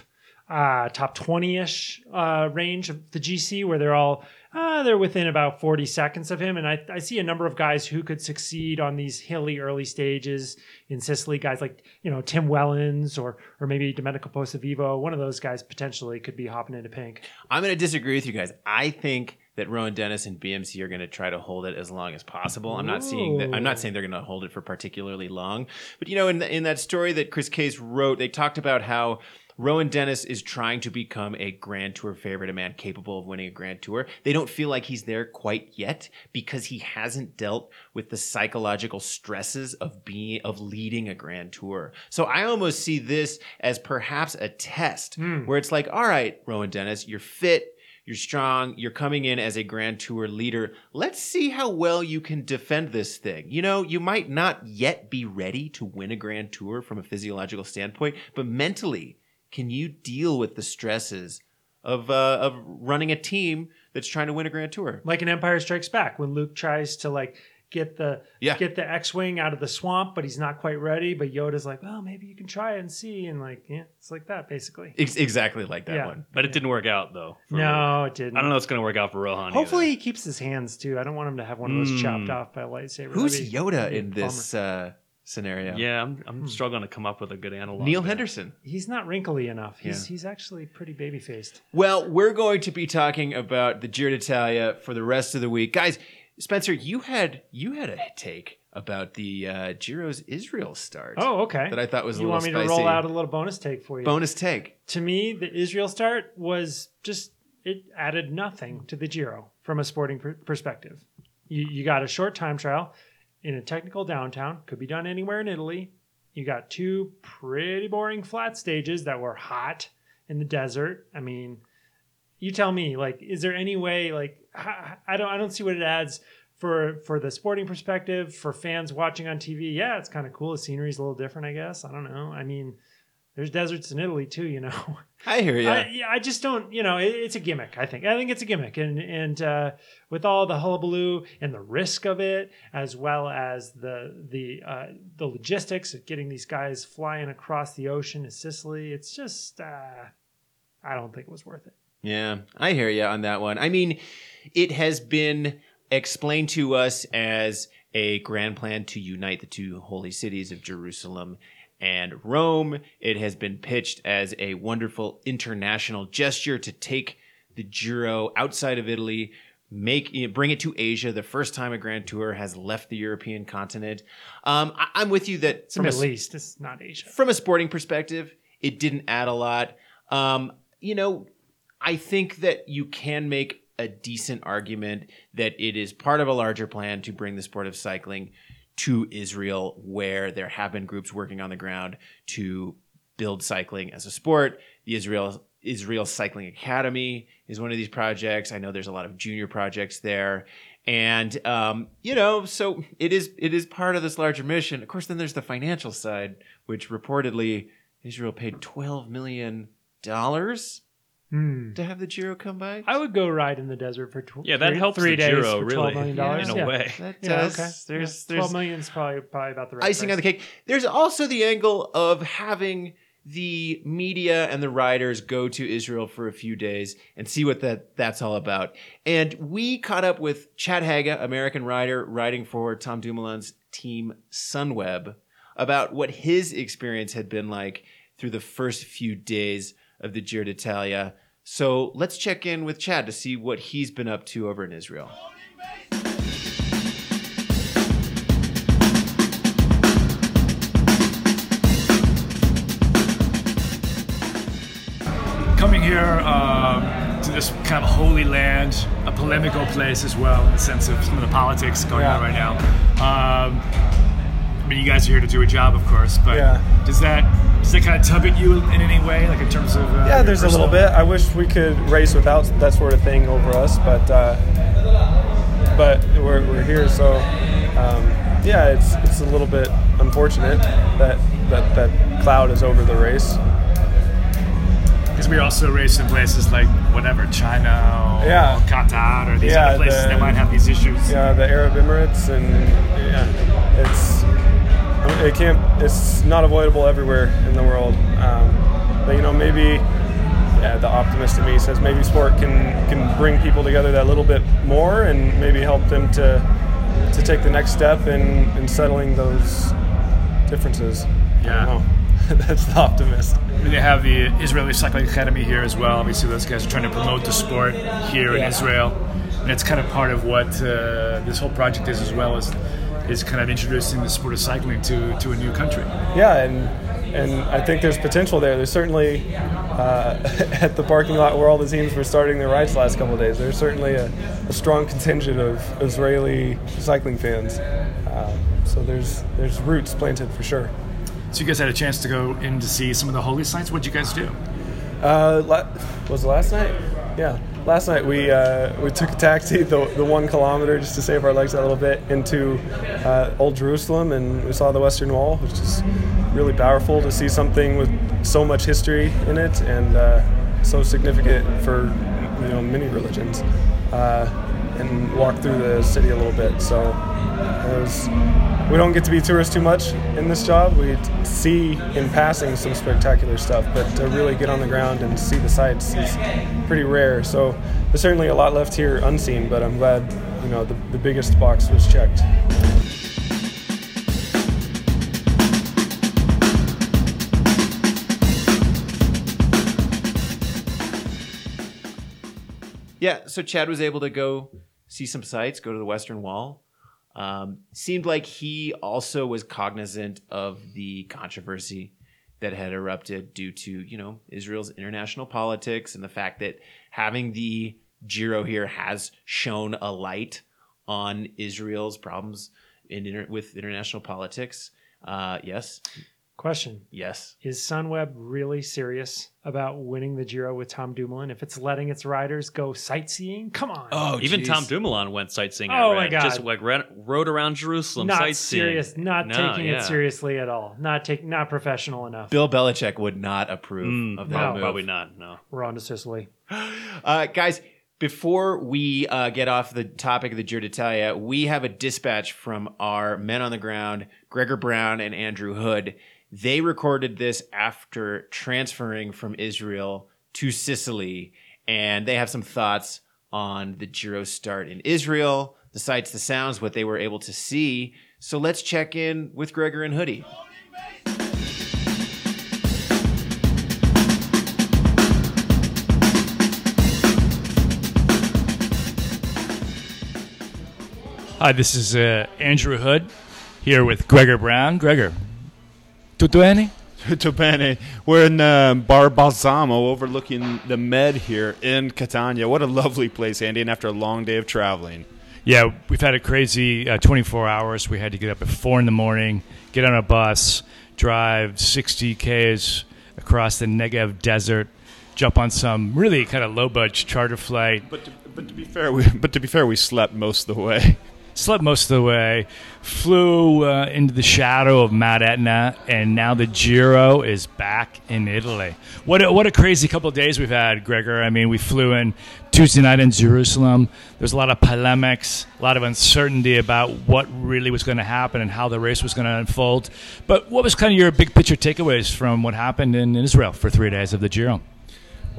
Speaker 2: uh, top 20-ish uh, range of the GC where they're all uh, they're within about 40 seconds of him. And I, I see a number of guys who could succeed on these hilly early stages in Sicily. Guys like, you know, Tim Wellens or or maybe Domenico Pozzovivo. One of those guys potentially could be hopping into pink.
Speaker 1: I'm going to disagree with you guys. I think that Rohan Dennis and BMC are going to try to hold it as long as possible. I'm not seeing that. I'm not saying they're going to hold it for particularly long, but you know, in the, in that story that Chris Case wrote, they talked about how Rohan Dennis is trying to become a Grand Tour favorite, a man capable of winning a Grand Tour. They don't feel like he's there quite yet because he hasn't dealt with the psychological stresses of being of leading a Grand Tour. So I almost see this as perhaps a test hmm. where it's like, all right, Rohan Dennis, you're fit, you're strong, you're coming in as a Grand Tour leader. Let's see how well you can defend this thing. You know, you might not yet be ready to win a Grand Tour from a physiological standpoint, but mentally, can you deal with the stresses of uh, of running a team that's trying to win a Grand Tour?
Speaker 2: Like an Empire Strikes Back when Luke tries to like get the
Speaker 1: Yeah.
Speaker 2: get the X-wing out of the swamp, but he's not quite ready. But Yoda's like, well, maybe you can try and see, and like, yeah, it's like that basically.
Speaker 1: Ex- exactly like that
Speaker 2: Yeah.
Speaker 1: one.
Speaker 3: But it didn't work out, though. for-
Speaker 2: No, it didn't.
Speaker 3: I don't know it's going to work out for Rohan.
Speaker 2: Hopefully,
Speaker 3: either.
Speaker 2: he keeps his hands too. I don't want him to have one of those
Speaker 3: Mm.
Speaker 2: chopped off by a lightsaber.
Speaker 1: Who's
Speaker 2: That'd
Speaker 1: Yoda
Speaker 2: that'd be a
Speaker 1: in this uh, scenario?
Speaker 3: Yeah, I'm, I'm
Speaker 2: Hmm.
Speaker 3: struggling to come up with a good analog.
Speaker 1: Neil
Speaker 3: there.
Speaker 1: Henderson.
Speaker 2: He's not wrinkly enough. He's
Speaker 1: Yeah.
Speaker 2: he's actually pretty baby faced.
Speaker 1: Well, we're going to be talking about the Giro d'Italia for the rest of the week, guys. Spencer, you had you had a take about the uh, Giro's Israel start.
Speaker 2: Oh, okay.
Speaker 1: that I thought was a little spicy.
Speaker 2: you want me
Speaker 1: spicy.
Speaker 2: to roll out a little bonus take for you?
Speaker 1: bonus take.
Speaker 2: to me, the Israel start was just it added nothing to the Giro from a sporting per- perspective. You, you got a short time trial in a technical downtown, could be done anywhere in Italy. You got two pretty boring flat stages that were hot in the desert. I mean, you tell me, like, is there any way, like, I don't, I don't see what it adds for for the sporting perspective for fans watching on TV. Yeah, it's kind of cool. The scenery's a little different, I guess. I don't know. I mean, there's deserts in Italy too, you know.
Speaker 1: I hear you.
Speaker 2: I, yeah, I just don't, you know, it, it's a gimmick. I think, I think it's a gimmick, and and uh, with all the hullabaloo and the risk of it, as well as the the uh, the logistics of getting these guys flying across the ocean to Sicily, it's just, uh, I don't think it was worth it.
Speaker 1: Yeah, I hear you on that one. I mean, it has been explained to us as a grand plan to unite the two holy cities of Jerusalem and Rome. It has been pitched as a wonderful international gesture to take the Giro outside of Italy, make bring it to Asia. The first time a Grand Tour has left the European continent. Um, I, I'm with you that
Speaker 2: It's
Speaker 1: from
Speaker 2: the
Speaker 1: a,
Speaker 2: East. It's not Asia.
Speaker 1: from a sporting perspective, it didn't add a lot. Um, you know, I think that you can make a decent argument that it is part of a larger plan to bring the sport of cycling to Israel, where there have been groups working on the ground to build cycling as a sport. The Israel Israel Cycling Academy is one of these projects. I know there's a lot of junior projects there. And um, you know, so it is it is part of this larger mission. Of course, then there's the financial side, which reportedly Israel paid twelve million dollars
Speaker 2: Hmm.
Speaker 1: to have the Giro come by.
Speaker 2: I would go ride in the desert for tw-
Speaker 3: Yeah, that
Speaker 2: three,
Speaker 3: helps
Speaker 2: three
Speaker 3: the
Speaker 2: days
Speaker 3: Giro
Speaker 2: for
Speaker 3: really
Speaker 2: twelve million dollars
Speaker 3: in a
Speaker 2: yeah.
Speaker 3: way.
Speaker 1: That
Speaker 2: Yeah,
Speaker 1: does.
Speaker 2: okay.
Speaker 1: There's
Speaker 2: Yeah,
Speaker 1: there's
Speaker 2: twelve million is probably probably about the right
Speaker 1: icing
Speaker 2: price.
Speaker 1: on the cake. There's also the angle of having the media and the riders go to Israel for a few days and see what that that's all about. And we caught up with Chad Haga, American rider, riding for Tom Dumoulin's team Sunweb, about what his experience had been like through the first few days of the Giro d'Italia. So let's check in with Chad to see what he's been up to over in Israel.
Speaker 4: coming here um, to this kind of holy land, a polemical place as well, in the sense of some of the politics going on right now. Um, I mean, you guys are here to do a job, of course, but
Speaker 7: Yeah.
Speaker 4: does that does that kind of tug at you in any way, like in terms of? Uh,
Speaker 7: Yeah, there's a little bit. I wish we could race without that sort of thing over us, but uh, but we're, we're here, so um, yeah, it's it's a little bit unfortunate that that that cloud is over the race.
Speaker 4: Because we also race in places like whatever China or
Speaker 7: Yeah.
Speaker 4: Qatar or these
Speaker 7: Yeah,
Speaker 4: other places
Speaker 7: the-
Speaker 4: that might have these issues.
Speaker 7: Yeah, the Arab Emirates, and yeah, it's it can't. It's not avoidable everywhere in the world. Um, but you know, maybe yeah, the optimist in me says maybe sport can can bring people together that little bit more, and maybe help them to to take the next step in in settling those differences. I
Speaker 4: Yeah.
Speaker 7: don't know. That's the optimist.
Speaker 4: They have the Israeli Cycling Academy here as well. Obviously, those guys are trying to promote the sport here in Israel, and it's kind of part of what uh, this whole project is as well as is kind of introducing the sport of cycling to, to a new country.
Speaker 7: Yeah, and and I think there's potential there. There's certainly uh, at the parking lot where all the teams were starting their rides the last couple of days. There's certainly a, a strong contingent of Israeli cycling fans. Uh, so there's there's roots planted for sure.
Speaker 4: So you guys had a chance to go in to see some of the holy sites. What'd you guys do?
Speaker 7: Uh, la- was it last night? Yeah, last night we uh, we took a taxi the, the one kilometer just to save our legs a little bit into uh, Old Jerusalem, and we saw the Western Wall, which is really powerful to see something with so much history in it and uh, so significant for you know many religions. Uh, and walk through the city a little bit. So it was, we don't get to be tourists too much in this job. We see in passing some spectacular stuff, but to really get on the ground and see the sights is pretty rare. So there's certainly a lot left here unseen, but I'm glad you know the, the biggest box was checked.
Speaker 1: Yeah, so Chad was able to go see some sights, go to the Western Wall. Um, seemed like he also was cognizant of the controversy that had erupted due to you know Israel's international politics and the fact that having the Giro here has shown a light on Israel's problems in inter- with international politics. Uh, yes,
Speaker 2: Question:
Speaker 1: yes.
Speaker 2: Is Sunweb really serious about winning the Giro with Tom Dumoulin? If it's letting its riders go sightseeing, come on.
Speaker 1: Oh,
Speaker 3: Even
Speaker 1: geez.
Speaker 3: Tom Dumoulin went sightseeing.
Speaker 2: Oh
Speaker 3: I
Speaker 2: my. God.
Speaker 3: Just like ran, rode around Jerusalem
Speaker 2: not
Speaker 3: sightseeing.
Speaker 2: serious, not
Speaker 3: No,
Speaker 2: taking
Speaker 3: yeah.
Speaker 2: it seriously at all. Not taking, not professional enough.
Speaker 1: Bill Belichick would not approve
Speaker 3: Mm,
Speaker 1: of
Speaker 3: no,
Speaker 1: that move.
Speaker 3: probably not. No.
Speaker 2: We're on to Sicily.
Speaker 1: Uh, guys, before we uh, get off the topic of the Giro d'Italia, we have a dispatch from our men on the ground, Gregor Brown and Andrew Hood. They recorded this after transferring from Israel to Sicily, and they have some thoughts on the Giro start in Israel, the sights, the sounds, what they were able to see. So let's check in with Gregor and Hoodie.
Speaker 4: Hi, this is uh, Andrew Hood here with Gregor Brown. Gregor, tutto bene?
Speaker 6: Tutto bene. We're in uh, Bar Balsamo overlooking the Med here in Catania. What a lovely place, Andy, and after a long day of traveling.
Speaker 4: Yeah, we've had a crazy uh, 24 hours. We had to get up at 4 in the morning, get on a bus, drive 60 Ks across the Negev desert, jump on some really kind of low budget charter flight.
Speaker 6: But to, but to be fair, we, but to be fair, we slept most of the way.
Speaker 4: Slept most of the way, flew uh, into the shadow of Mount Etna, and now the Giro is back in Italy. What a, what a crazy couple of days we've had, Gregor. I mean, we flew in Tuesday night in Jerusalem. There's a lot of polemics, a lot of uncertainty about what really was going to happen and how the race was going to unfold. But what was kind of your big picture takeaways from what happened in Israel for three days of the Giro?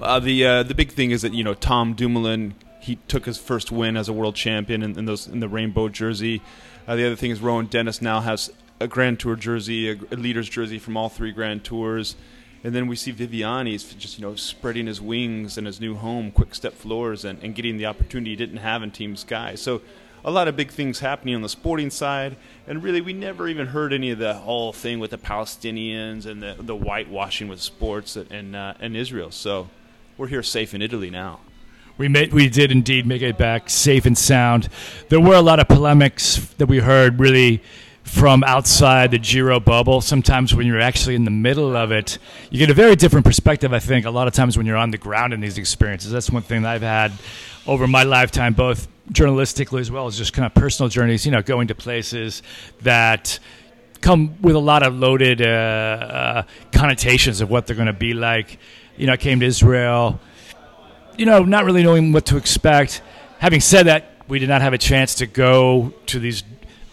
Speaker 6: Uh, the uh, the big thing is that you know Tom Dumoulin he took his first win as a world champion in, in those in the rainbow jersey. Uh, the other thing is Rohan Dennis now has a Grand Tour jersey, a, a leader's jersey from all three Grand Tours. And then we see Viviani's just you know spreading his wings in his new home, Quick Step Floors, and, and getting the opportunity he didn't have in Team Sky. So a lot of big things happening on the sporting side, and really we never even heard any of the whole thing with the Palestinians and the the whitewashing with sports in uh, in Israel. So we're here safe in Italy now.
Speaker 4: We made, we did indeed make it back safe and sound. There were a lot of polemics that we heard really from outside the Giro bubble. Sometimes when you're actually in the middle of it, you get a very different perspective, I think, a lot of times when you're on the ground in these experiences. That's one thing that I've had over my lifetime, both journalistically as well as just kind of personal journeys, you know, going to places that come with a lot of loaded uh, uh, connotations of what they're going to be like. You know, I came to Israel you know, not really knowing what to expect. Having said that, we did not have a chance to go to these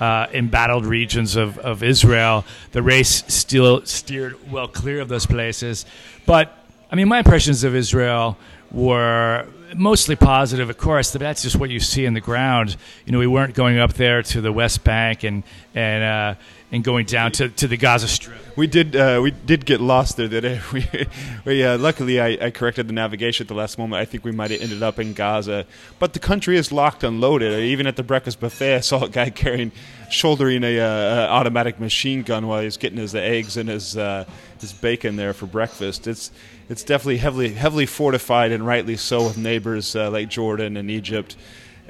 Speaker 4: uh, embattled regions of, of Israel. The race still steered well clear of those places. But, I mean, my impressions of Israel were mostly positive, of course. But that's just what you see in the ground. You know, we weren't going up there to the West Bank and and uh, and going down to, to the Gaza Strip.
Speaker 6: We did uh, we did get lost there today. We, we uh, luckily I, I, corrected the navigation at the last moment. I think we might have ended up in Gaza, but the country is locked and loaded. Even at the breakfast buffet, I saw a guy carrying shouldering a uh, automatic machine gun while he's getting his eggs and his uh, his bacon there for breakfast. It's it's definitely heavily heavily fortified and rightly so with neighbors uh, like Jordan and Egypt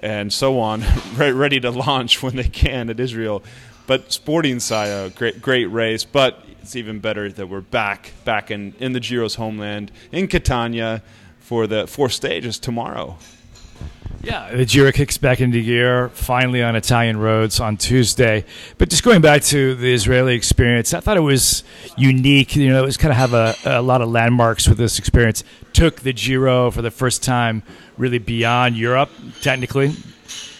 Speaker 6: and so on, ready to launch when they can at Israel. But sporting side, great great race. But it's even better that we're back back in in the Giro's homeland in Catania for the four stages tomorrow.
Speaker 4: Yeah, the Giro kicks back into gear finally on Italian roads on Tuesday. But just going back to the Israeli experience, I thought it was unique. You know, it was kind of have a, a lot of landmarks with this experience. Took the Giro for the first time really beyond Europe, technically.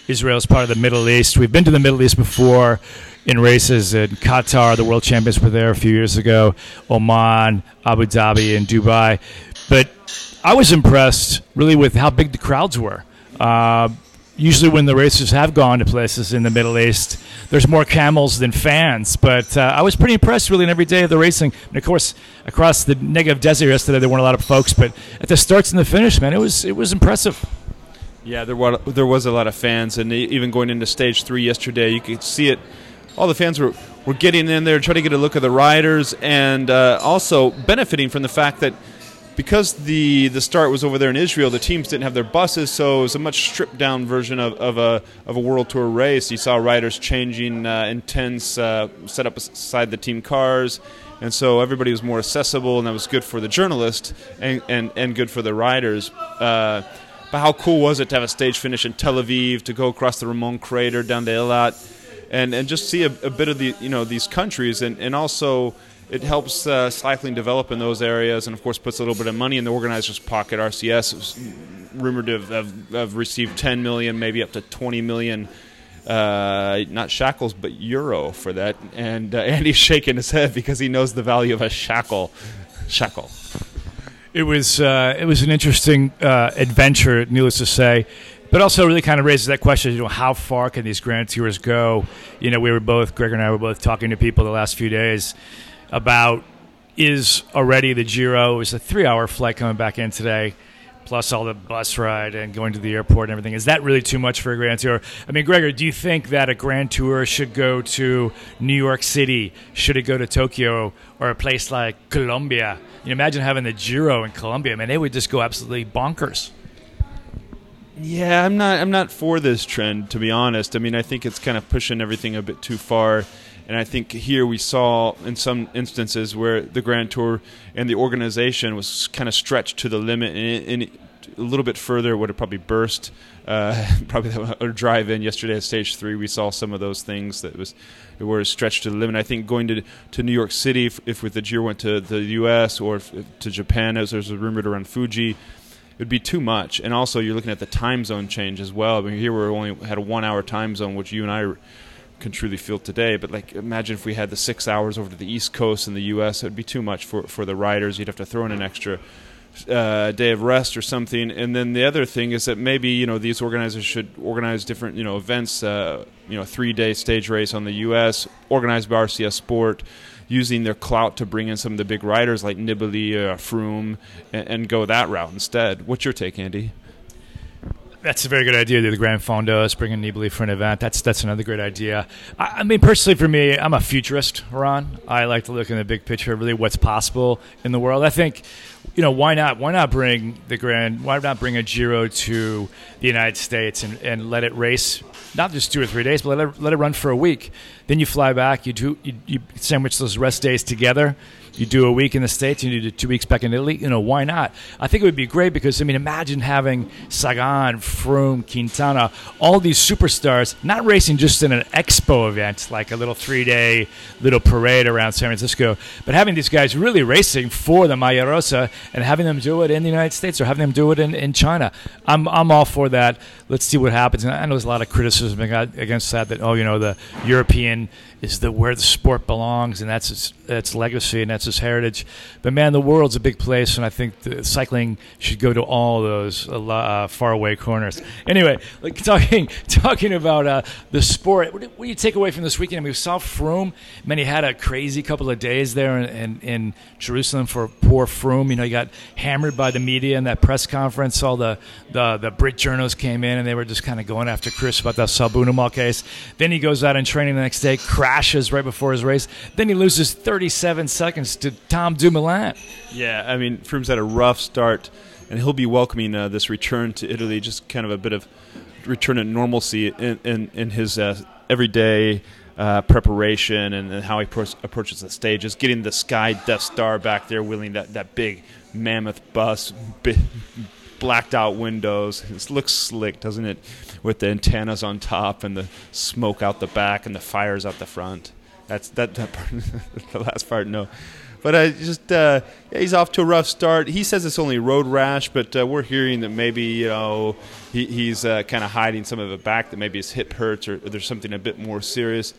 Speaker 4: Israel is part of the Middle East. We've been to the Middle East before in races in Qatar. The world champions were there a few years ago, Oman, Abu Dhabi, and Dubai. But I was impressed really with how big the crowds were. Uh, usually, when the races have gone to places in the Middle East, there's more camels than fans. But uh, I was pretty impressed really in every day of the racing. And of course, across the Negev Desert yesterday, there weren't a lot of folks. But at the starts and the finish, man, it was it was impressive.
Speaker 6: Yeah, there were there was a lot of fans, and even going into stage three yesterday, you could see it all the fans were, were getting in there, trying to get a look at the riders, and uh, also benefiting from the fact that because the the start was over there in Israel, the teams didn't have their buses, so it was a much stripped down version of, of a of a world tour race. You saw riders changing uh, tents uh, set up beside the team cars, and so everybody was more accessible, and that was good for the journalists and and, and good for the riders. Uh, but how cool was it to have a stage finish in Tel Aviv, to go across the Ramon crater down to Eilat? And and just see a, a, bit of the you know these countries. And and also it helps uh, cycling develop in those areas and of course puts a little bit of money in the organizer's pocket. RCS was rumored to have, have, have received 10 million maybe up to 20 million uh, not shackles, but euro for that. And uh, Andy's shaking his head because he knows the value of a shackle. shekel
Speaker 4: it was uh, it was an interesting uh, adventure needless to say but also really kind of raises that question, you know, how far can these Grand Tours go? You know, we were both, Greg and I were both talking to people the last few days about is already the Giro, is a three hour flight coming back in today, plus all the bus ride and going to the airport and everything. Is that really too much for a Grand Tour? I mean, Gregor, do you think that a Grand Tour should go to New York City? Should it go to Tokyo or a place like Colombia? You know, imagine having the Giro in Colombia. I mean, they would just go absolutely bonkers.
Speaker 6: Yeah, I'm not. I'm not for this trend, to be honest. I mean, I think it's kind of pushing everything a bit too far, and I think here we saw in some instances where the Grand Tour and the organization was kind of stretched to the limit, and, and a little bit further would have probably burst. Uh, probably a drive in yesterday at stage three, we saw some of those things that was were stretched to the limit. I think going to to New York City, if, if with the Giro went to the U.S. or if, to Japan, as there's a rumored around Fuji it would be too much. And also, you're looking at the time zone change as well. I mean, here we only had a one hour time zone, which you and I can truly feel today. But like, imagine if we had the six hours over to the East Coast in the U.S. It would be too much for for the riders. You'd have to throw in an extra. Uh, day of rest or something, and then the other thing is that maybe you know these organizers should organize different you know events. Uh, you know, three day stage race on the U.S. organized by RCS Sport, using their clout to bring in some of the big riders like Nibali, or Froome, and, and, go that route instead. What's your take, Andy?
Speaker 4: That's a very good idea. The Gran Fondos, bringing Nibali for an event. That's that's another great idea. I, I, mean, personally, for me, I'm a futurist, Ron. I like to look in the big picture, really what's possible in the world. I think, you know, why not? Why not bring the Grand? Why not bring a Giro to the United States and, and let it race not just two or three days, but let it, let it run for a week. Then you fly back. You do you, you sandwich those rest days together. You do a week in the States, and you do two weeks back in Italy. You know, why not? I think it would be great because, I mean, imagine having Sagan, Froome, Quintana, all these superstars not racing just in an expo event, like a little three day little parade around San Francisco, but having these guys really racing for the Maglia Rosa and having them do it in the United States or having them do it in, in China. I'm, I'm all for that. Let's see what happens. And I know there's a lot of criticism against that, that, oh, you know, the European is the where the sport belongs, and that's its, its legacy and that's its heritage. But man, the world's a big place, and I think cycling should go to all those uh, faraway corners. Anyway, like talking talking about uh, the sport, what do, you take away from this weekend? I mean, we saw Froome. Man, he had a crazy couple of days there in, in, in Jerusalem for poor Froome. You know, he got hammered by the media in that press conference. All the the, the Brit journalists came in, and they were just kind of going after Chris about that Salbutamol case. Then he goes out in training the next day crashes right before his race. Then he loses 37 seconds to Tom Dumoulin.
Speaker 6: Yeah, I mean, Froome's had a rough start, and he'll be welcoming uh, this return to Italy, just kind of a bit of return to normalcy in, in, in his uh, everyday uh, preparation and, and, how he pro- approaches the stage. stages, getting the Sky Death Star back there, wheeling that, that big mammoth bus, blacked out windows. It looks slick, doesn't it? With the antennas on top and the smoke out the back and the fires out the front. That's that, that part, the last part. No, but I just uh, yeah, he's off to a rough start. He says it's only road rash, but uh, we're hearing that maybe you know he, he's uh, kind of hiding some of it back. That maybe his hip hurts or, or there's something a bit more serious.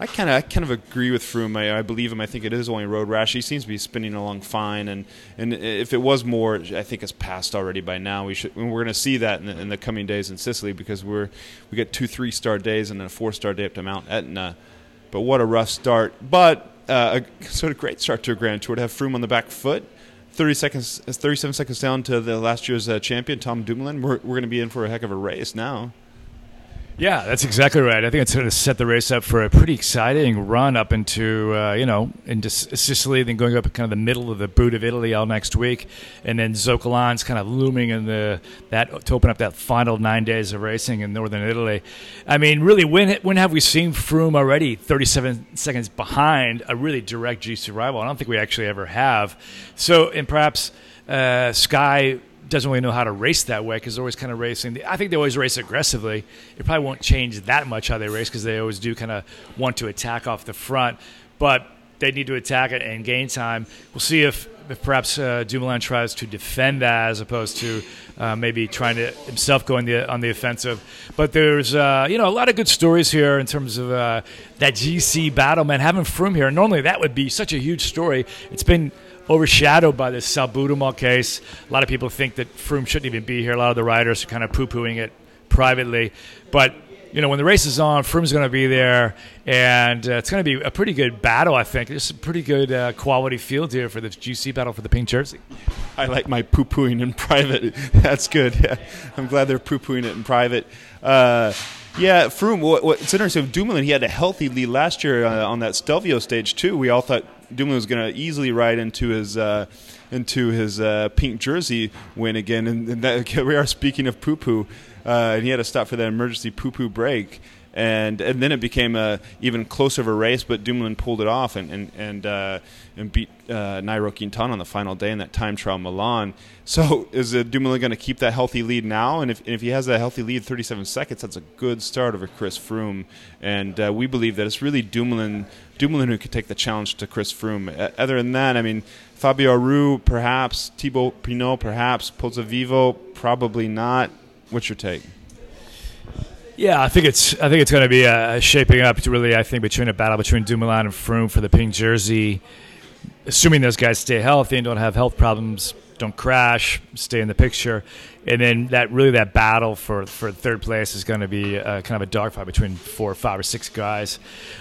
Speaker 6: I kind of I kind of agree with Froome. I, I, believe him. I think it is only road rash. He seems to be spinning along fine, and and if it was more, I think it's passed already by now. We should we're going to see that in the, in the, coming days in Sicily because we're we get two three star days and then a four star day up to Mount Etna. But what a rough start! But uh, a sort of great start to a Grand Tour to have Froome on the back foot. 30 seconds, 37 seconds down to the last year's uh, champion, Tom Dumoulin. We're, we're going to be in for a heck of a race now.
Speaker 4: Yeah, that's exactly right. I think it's going to set the race up for a pretty exciting run up into uh, you know into Sicily, then going up kind of the middle of the boot of Italy all next week, and then Zoncolan's kind of looming in the that to open up that final nine days of racing in northern Italy. I mean, really, when when have we seen Froome already 37 seconds behind a really direct GC rival? I don't think we actually ever have. So, and perhaps uh, Sky doesn't really know how to race that way because they're always kind of racing. I think they always race aggressively. It probably won't change that much how they race because they always do kind of want to attack off the front, but they need to attack it and gain time. We'll see if, if perhaps uh, Dumoulin tries to defend that as opposed to uh, maybe trying to himself go on the on the offensive. But there's uh, you know a lot of good stories here in terms of uh, that GC battle, man. Having Froome here, normally that would be such a huge story. It's been overshadowed by this Salbutamol case. A lot of people think that Froome shouldn't even be here. A lot of the riders are kind of poo pooing it privately. But you know, when the race is on, Froome's going to be there, and uh, it's going to be a pretty good battle. I think there's a pretty good uh, quality field here for this GC battle for the pink jersey.
Speaker 6: I like my poo pooing in private. That's good. Yeah. I'm glad they're poo pooing it in private. Uh, yeah, Froome. What, what's interesting with Dumoulin, he had a healthy lead last year uh, on that Stelvio stage too. We all thought Dumoulin was going to easily ride into his uh, into his uh, pink jersey win again. And, and that, we are speaking of poo poo, uh, and he had to stop for that emergency poo poo break. And, and then it became a even closer of a race, but Dumoulin pulled it off and and and, uh, and beat uh, Nairo Quintana on the final day in that time trial Milan. So is uh, Dumoulin going to keep that healthy lead now? And if, and if he has that healthy lead, 37 seconds, that's a good start over Chris Froome. And uh, we believe that it's really Dumoulin Dumoulin who could take the challenge to Chris Froome. Other than that, I mean, Fabio Aru, perhaps Thibaut Pinot, perhaps Pozzovivo, probably not. What's your take?
Speaker 4: Yeah, I think it's I think it's going to be uh, shaping up to really I think between a battle between Dumoulin and Froome for the pink jersey. Assuming those guys stay healthy and don't have health problems, don't crash, stay in the picture, and then that really that battle for, for third place is going to be uh, kind of a dogfight between four or five or six guys.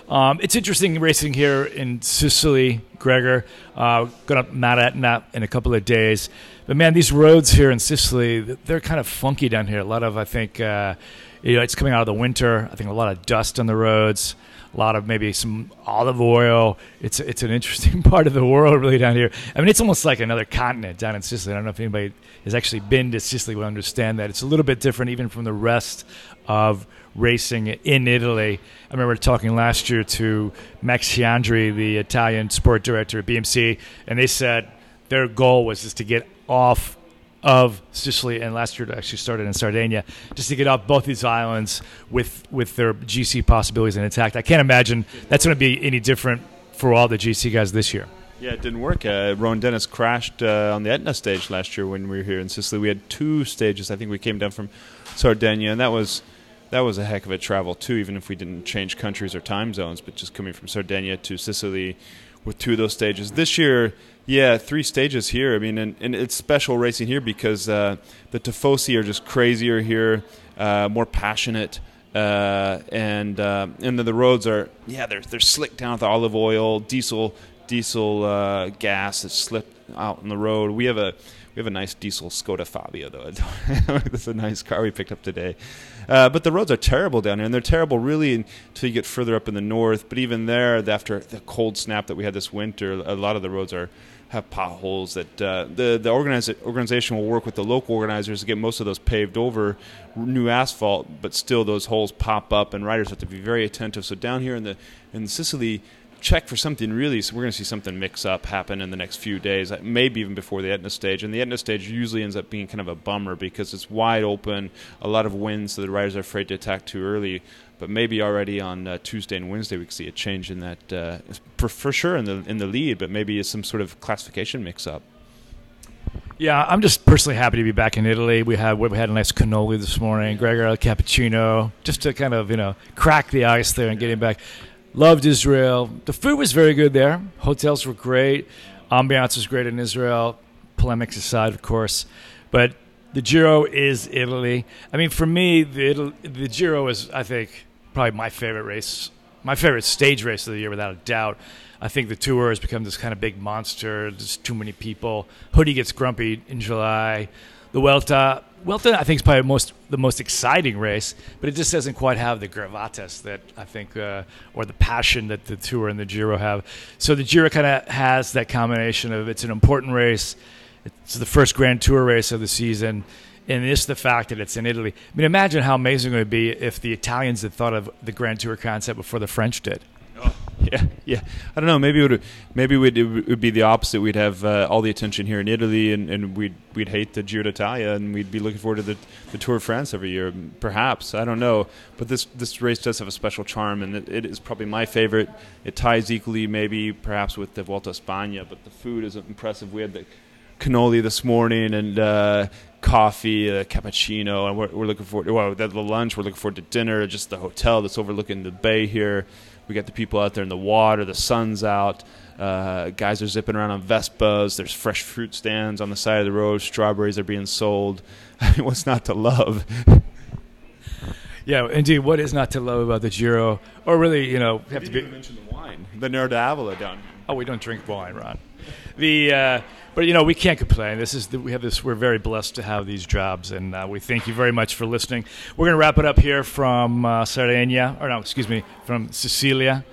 Speaker 4: Um, it's interesting racing here in Sicily, Gregor. Uh, going to Etna in a couple of days, but man, these roads here in Sicily they're kind of funky down here. A lot of I think. Uh, you know, it's coming out of the winter. I think a lot of dust on the roads, a lot of maybe some olive oil. It's it's an interesting part of the world, really down here. I mean, it's almost like another continent down in Sicily. I don't know if anybody has actually been to Sicily will understand that it's a little bit different even from the rest of racing in Italy. I remember talking last year to Max Sciandri, the Italian sport director at BMC, and they said their goal was just to get off of Sicily and last year actually started in Sardinia just to get off both these islands with with their GC possibilities intact. I can't imagine that's going to be any different for all the GC guys this year.
Speaker 6: Yeah, it didn't work. Uh, Rohan Dennis crashed uh, on the Etna stage last year when we were here in Sicily. We had two stages. I think we came down from Sardinia, and that was that was a heck of a travel too. Even if we didn't change countries or time zones, but just coming from Sardinia to Sicily with two of those stages. This year, yeah, three stages here. I mean, and, and it's special racing here because uh, the Tifosi are just crazier here, uh, more passionate. Uh, and uh, and the roads are yeah they're they're slick down with olive oil diesel diesel uh, gas that's slipped out on the road. We have a we have a nice diesel Skoda Fabia though. It's a nice car we picked up today. Uh, but the roads are terrible down here, and they're terrible really until you get further up in the north. But even there, after the cold snap that we had this winter, a lot of the roads are have potholes that uh, the the organiz- organization will work with the local organizers to get most of those paved over new asphalt but still those holes pop up and riders have to be very attentive. So down here in the in Sicily check for something really so we're going to see something mix up happen in the next few days maybe even before the Etna stage. And the Etna stage usually ends up being kind of a bummer because it's wide open a lot of wind so the riders are afraid to attack too early but maybe already on uh, Tuesday and Wednesday we could see a change in that uh, for, for sure in the in the lead, but maybe some sort of classification mix up.
Speaker 4: Yeah, I'm just personally happy to be back in Italy. We had we had a nice cannoli this morning, Gregor a cappuccino, just to kind of you know crack the ice there and getting back. Loved Israel. The food was very good there. Hotels were great. Ambiance was great in Israel. Polemics aside, of course, but the Giro is Italy. I mean, for me, the the Giro is, I think, probably my favorite race, my favorite stage race of the year, without a doubt. I think the tour has become this kind of big monster. There's too many people. Hoodie gets grumpy in July. The Vuelta, Vuelta, I think is probably most the most exciting race, but it just doesn't quite have the gravatas that I think, uh, or the passion that the Tour and the Giro have. So the Giro kind of has that combination of it's an important race, it's the first Grand Tour race of the season, and just the fact that it's in Italy. I mean, imagine how amazing it would be if the Italians had thought of the Grand Tour concept before the French did.
Speaker 6: Oh, yeah, yeah. I don't know. Maybe it would. Maybe it would be the opposite. We'd have uh, all the attention here in Italy, and, and we'd we'd hate the Giro d'Italia, and we'd be looking forward to the, the Tour of France every year. Perhaps I don't know, but this this race does have a special charm, and it, it is probably my favorite. It ties equally, maybe perhaps with the Vuelta a España, but the food is impressive. We had the cannoli this morning, and uh, coffee, a cappuccino, and we're, we're looking forward. Well, the lunch. We're looking forward to dinner. Just the hotel that's overlooking the bay here. We got the people out there in the water. The sun's out. Uh, guys are zipping around on Vespas. There's fresh fruit stands on the side of the road. Strawberries are being sold. I mean, what's not to love?
Speaker 4: Yeah, indeed. What is not to love about the Giro, or really, you know, have to be?
Speaker 6: mention the wine, the Nero d'Avola down here.
Speaker 4: Oh, we don't drink wine, Ron. The uh, but you know we can't complain. This is the, we have this. We're very blessed to have these jobs, and uh, we thank you very much for listening. We're going to wrap it up here from uh, Sardinia, or no, excuse me, from Sicilia,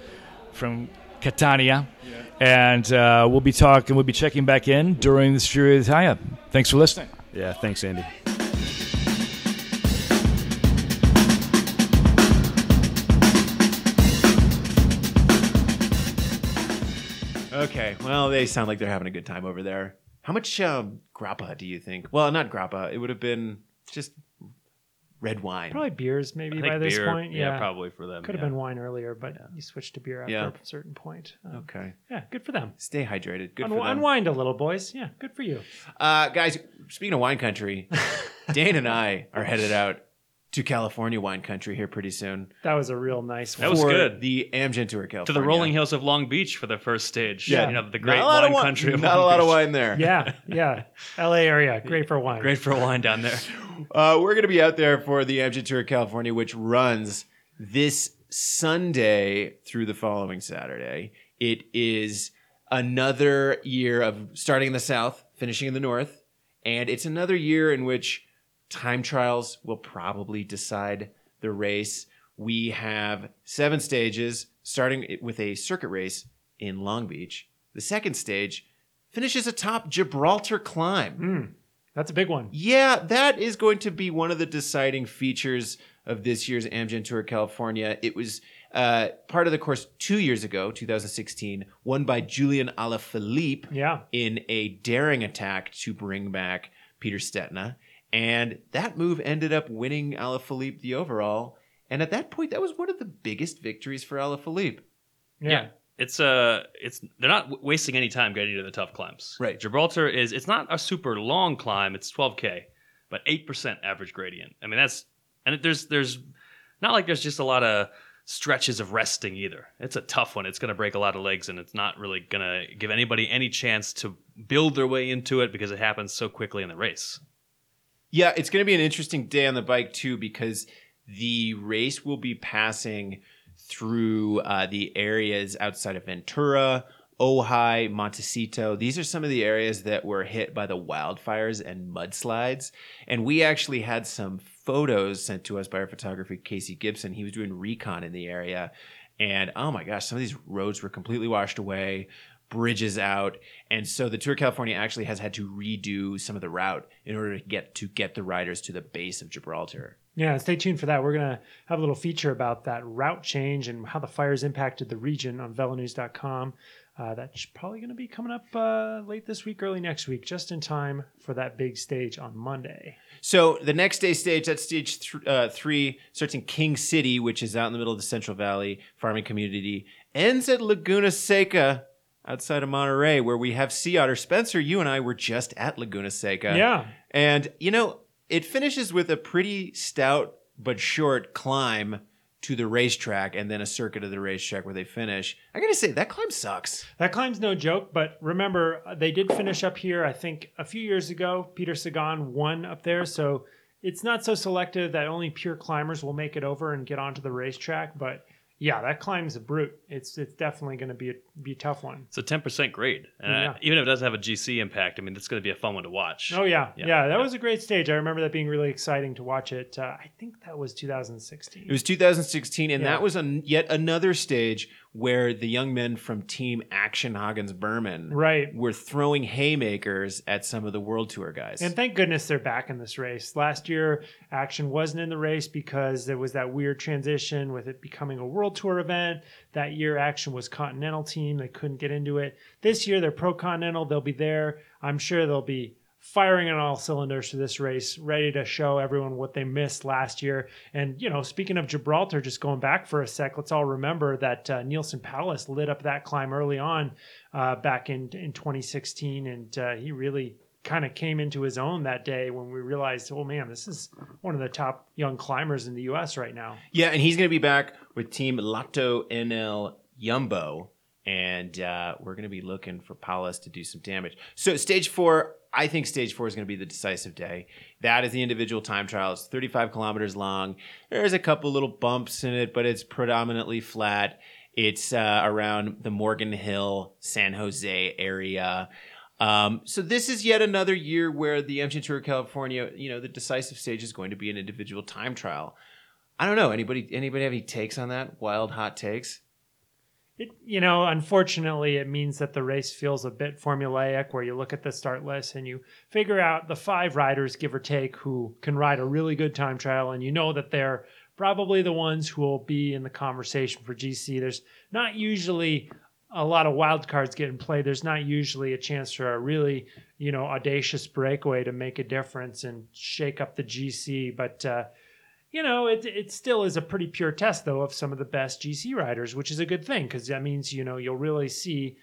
Speaker 4: from Catania, and uh, we'll be talking. We'll be checking back in during this Giro d'Italia. Thanks for listening.
Speaker 6: Yeah, thanks, Andy.
Speaker 1: Okay, well, they sound like they're having a good time over there. How much um, grappa do you think? Well, not grappa. It would have been just red wine.
Speaker 2: Probably beers, maybe
Speaker 3: I think
Speaker 2: by this
Speaker 3: beer,
Speaker 2: point. Yeah,
Speaker 3: probably for them.
Speaker 2: Could have
Speaker 3: yeah.
Speaker 2: been wine earlier, but you switched to beer after
Speaker 1: Yeah.
Speaker 2: a certain point. Um,
Speaker 1: Okay,
Speaker 2: Yeah, good for them.
Speaker 1: stay hydrated. Good
Speaker 2: Un-
Speaker 1: for them.
Speaker 2: unwind a little, boys. Yeah, good for you.
Speaker 1: Uh, guys, speaking of wine country, Dane and I are headed out to California wine country here pretty soon.
Speaker 2: That was a real nice one.
Speaker 3: That was
Speaker 1: for
Speaker 3: good.
Speaker 1: The Amgen Tour California.
Speaker 3: to the rolling hills of Long Beach for the first stage.
Speaker 2: Yeah.
Speaker 3: you know the great
Speaker 1: a lot
Speaker 3: wine
Speaker 1: of wine,
Speaker 3: country. Of
Speaker 1: Not
Speaker 3: Long
Speaker 1: a lot of wine there.
Speaker 2: Yeah, yeah. LA area, great for wine.
Speaker 3: Great for wine down there.
Speaker 1: Uh, we're going to be out there for the Amgen Tour California, which runs this Sunday through the following Saturday. It is another year of starting in the south, finishing in the north, and it's another year in which time trials will probably decide the race. We have seven stages, starting with a circuit race in Long Beach. The second stage finishes atop Gibraltar Climb.
Speaker 2: That's a big one.
Speaker 1: Yeah, that is going to be one of the deciding features of this year's Amgen Tour California. It was uh, part of the course two years ago, 2016, won by Julian Alaphilippe
Speaker 2: Yeah.
Speaker 1: in a daring attack to bring back Peter Stetina. And that move ended up winning Alaphilippe the overall. And at that point, that was one of the biggest victories for Alaphilippe.
Speaker 2: Yeah.
Speaker 3: Yeah. It's uh it's they're not w- wasting any time getting to the tough climbs.
Speaker 1: Right.
Speaker 3: Gibraltar is it's not a super long climb, it's 12k, but 8% average gradient. I mean that's and it, there's there's not like there's just a lot of stretches of resting either. It's a tough one. It's going to break a lot of legs and it's not really going to give anybody any chance to build their way into it because it happens so quickly in the race.
Speaker 1: Yeah, it's going to be an interesting day on the bike too because the race will be passing through uh, the areas outside of Ventura, Ojai, Montecito. These are some of the areas that were hit by the wildfires and mudslides. And we actually had some photos sent to us by our photographer, Casey Gibson. He was doing recon in the area. And oh my gosh, some of these roads were completely washed away, bridges out. And so the Tour California actually has had to redo some of the route in order to get to get the riders to the base of Gibraltar.
Speaker 2: Yeah, stay tuned for that. We're going to have a little feature about that route change and how the fires impacted the region on velonews.com. Uh, that's probably going to be coming up uh, late this week, early next week, just in time for that big stage on Monday.
Speaker 1: So the next day stage, that's stage th- uh, three, starts in King City, which is out in the middle of the Central Valley farming community, ends at Laguna Seca outside of Monterey, where we have Sea Otter. Spencer, you and I were just at Laguna Seca.
Speaker 2: Yeah.
Speaker 1: And, you know, it finishes with a pretty stout but short climb to the racetrack and then a circuit of the racetrack where they finish. I got to say, that climb sucks.
Speaker 2: That climb's no joke, but remember, uh, they did finish up here, I think, a few years ago. Peter Sagan won up there, so it's not so selective that only pure climbers will make it over and get onto the racetrack. But yeah, that climb's a brute. It's it's definitely going to be a, be a tough one.
Speaker 3: It's a 10% grade. And
Speaker 2: Yeah.
Speaker 3: uh, even if it doesn't have a GC impact, I mean, it's going to be a fun one to watch.
Speaker 2: Oh yeah, yeah,
Speaker 3: Yeah,
Speaker 2: that
Speaker 3: yeah.
Speaker 2: was a great stage. I remember that being really exciting to watch it. Uh, I think that was 2016.
Speaker 1: It was 2016, and that was an, yet another stage where the young men from Team Axeon Hagens Berman
Speaker 2: right.
Speaker 1: were throwing haymakers at some of the World Tour guys.
Speaker 2: And thank goodness they're back in this race. Last year, Axeon wasn't in the race because there was that weird transition with it becoming a World Tour event. That year, Axeon was Continental team. They couldn't get into it. This year, they're Pro Continental. They'll be there. I'm sure they'll be firing on all cylinders for this race, ready to show everyone what they missed last year. And, you know, speaking of Gibraltar, just going back for a sec, let's all remember that uh, Neilson Powless lit up that climb early on uh, back in, in 2016. And uh, he really kind of came into his own that day when we realized, oh man, this is one of the top young climbers in the U.S. right now.
Speaker 1: yeah, and he's going to be back with Team Lato NL Yumbo, and uh, we're going to be looking for Powless to do some damage. So, stage four, I think stage four is going to be the decisive day. That is the individual time trial. It's 35 kilometers long. There's a couple little bumps in it, but it's predominantly flat. It's uh, around the Morgan Hill, San Jose area. Um, so this is yet another year where the Amgen Tour of California, you know, the decisive stage is going to be an individual time trial. I don't know. Anybody anybody have any takes on that? Wild hot takes?
Speaker 2: It, you know, unfortunately, it means that the race feels a bit formulaic, where you look at the start list and you figure out the five riders, give or take, who can ride a really good time trial, and you know that they're probably the ones who will be in the conversation for GC. There's not usually a lot of wild cards getting played. There's not usually a chance for a really, you know, audacious breakaway to make a difference and shake up the GC. But uh, you know, it it still is a pretty pure test though of some of the best GC riders, which is a good thing because that means you know you'll really see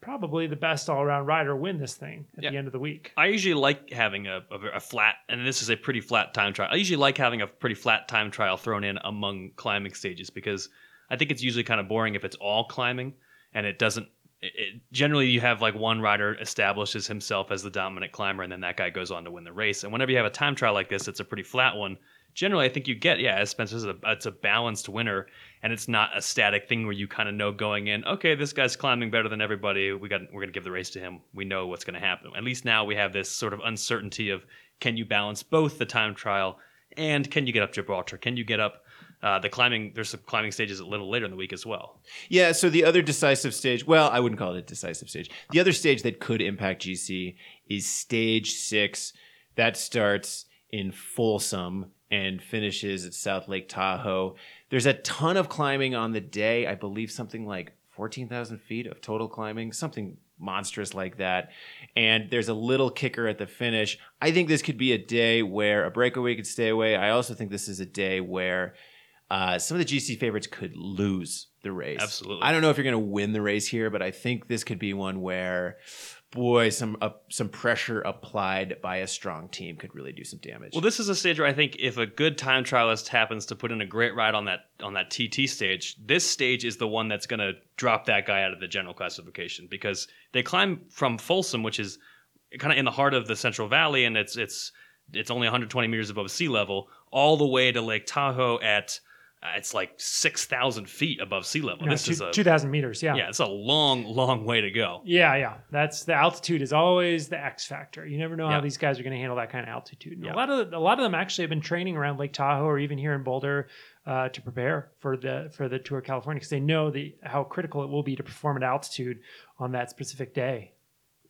Speaker 2: probably the best all around rider win this thing at
Speaker 3: Yeah.
Speaker 2: the end of the week.
Speaker 3: I usually like having a, a, a flat, and this is a pretty flat time trial. I usually like having a pretty flat time trial thrown in among climbing stages because I think it's usually kind of boring if it's all climbing and it doesn't. It, it, generally, you have like one rider establishes himself as the dominant climber, and then that guy goes on to win the race. And whenever you have a time trial like this, it's a pretty flat one. Generally, I think you get yeah, as Spencer says, it's a balanced winner, and it's not a static thing where you kind of know going in. Okay, this guy's climbing better than everybody. We got we're gonna give the race to him. We know what's gonna happen. At least now we have this sort of uncertainty of can you balance both the time trial and can you get up Gibraltar? Can you get up uh, the climbing? There's some climbing stages a little later in the week as well.
Speaker 1: Yeah, so the other decisive stage, well, I wouldn't call it a decisive stage. The other stage that could impact GC is stage six. That starts in Folsom and finishes at South Lake Tahoe. There's a ton of climbing on the day. I believe something like 14,000 feet of total climbing, something monstrous like that. And there's a little kicker at the finish. I think this could be a day where a breakaway could stay away. I also think this is a day where uh, some of the GC favorites could lose the race.
Speaker 3: Absolutely.
Speaker 1: I don't know if you're going to win the race here, but I think this could be one where, boy, some uh, some pressure applied by a strong team could really do some damage.
Speaker 3: Well, this is a stage where I think if a good time trialist happens to put in a great ride on that on that TT stage, this stage is the one that's going to drop that guy out of the general classification because they climb from Folsom, which is kind of in the heart of the Central Valley, and it's it's it's only 120 meters above sea level, all the way to Lake Tahoe at it's like 6,000 feet above sea level.
Speaker 2: Know,
Speaker 3: this
Speaker 2: two-
Speaker 3: is
Speaker 2: 2,000 meters. Yeah.
Speaker 3: yeah, it's a long, long way to go.
Speaker 2: Yeah, yeah. That's the altitude is always the X factor. You never know
Speaker 3: Yeah.
Speaker 2: how these guys are going to handle that kind of altitude.
Speaker 3: Yeah.
Speaker 2: A lot of a lot of them actually have been training around Lake Tahoe or even here in Boulder uh, to prepare for the for the Tour of California because they know the how critical it will be to perform at altitude on that specific day.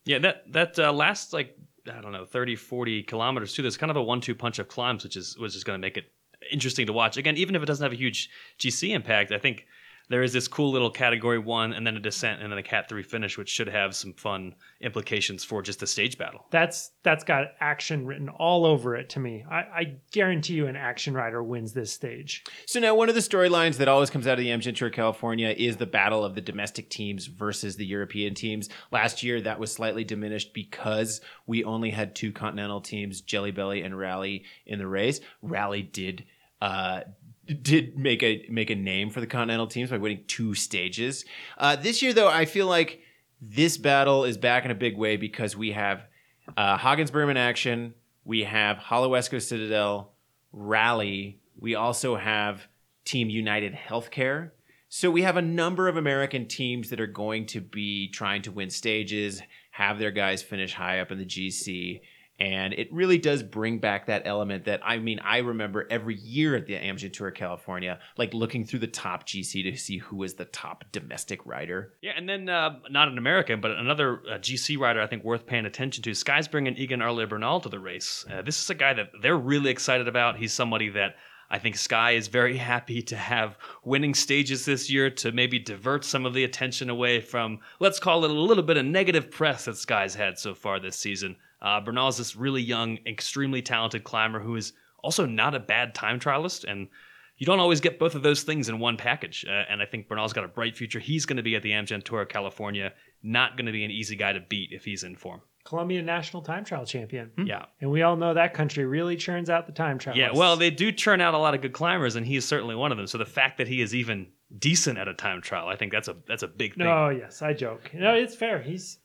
Speaker 3: Yeah, that that uh, last like I don't know 30, 40 kilometers too. There's kind of a one-two punch of climbs, which is which is going to make it interesting to watch. Again, even if it doesn't have a huge GC impact, I think there is this cool little category one, and then a descent, and then a cat three finish, which should have some fun implications for just the stage battle.
Speaker 2: That's that's got action written all over it to me. I, I guarantee you, an Axeon rider wins this stage.
Speaker 1: So now one of the storylines that always comes out of the Amgen Tour California is the battle of the domestic teams versus the European teams. Last year that was slightly diminished because we only had two continental teams, Jelly Belly and Rally, in the race. Rally did uh, did make a make a name for the continental teams by winning two stages. Uh, this year though, I feel like this battle is back in a big way because we have uh, Hagens Berman Axeon, we have Holowesko Citadel, Rally. We also have Team United Healthcare. So we have a number of American teams that are going to be trying to win stages, have their guys finish high up in the GC. And it really does bring back that element that I mean, I remember every year at the Amgen Tour California, like looking through the top GC to see who was the top domestic rider.
Speaker 3: Yeah, and then uh, not an American, but another uh, GC rider I think worth paying attention to. Sky's bringing Egan Arley Bernal to the race. Uh, this is a guy that they're really excited about. He's somebody that I think Sky is very happy to have winning stages this year to maybe divert some of the attention away from, let's call it a little bit of negative press that Sky's had so far this season. Uh, Bernal is this really young, extremely talented climber who is also not a bad time trialist and you don't always get both of those things in one package. Uh, and I think Bernal's got a bright future. He's going to be at the Amgen Tour of California. Not going to be an easy guy to beat if he's in form.
Speaker 2: Colombian national time trial champion.
Speaker 3: Yeah.
Speaker 2: And we all know that country really churns out the time trial.
Speaker 3: Yeah, well, they do churn out a lot of good climbers, and he's certainly one of them. So the fact that he is even decent at a time trial, I think that's a that's a big thing.
Speaker 2: No, yes, I joke. No, it's fair. He's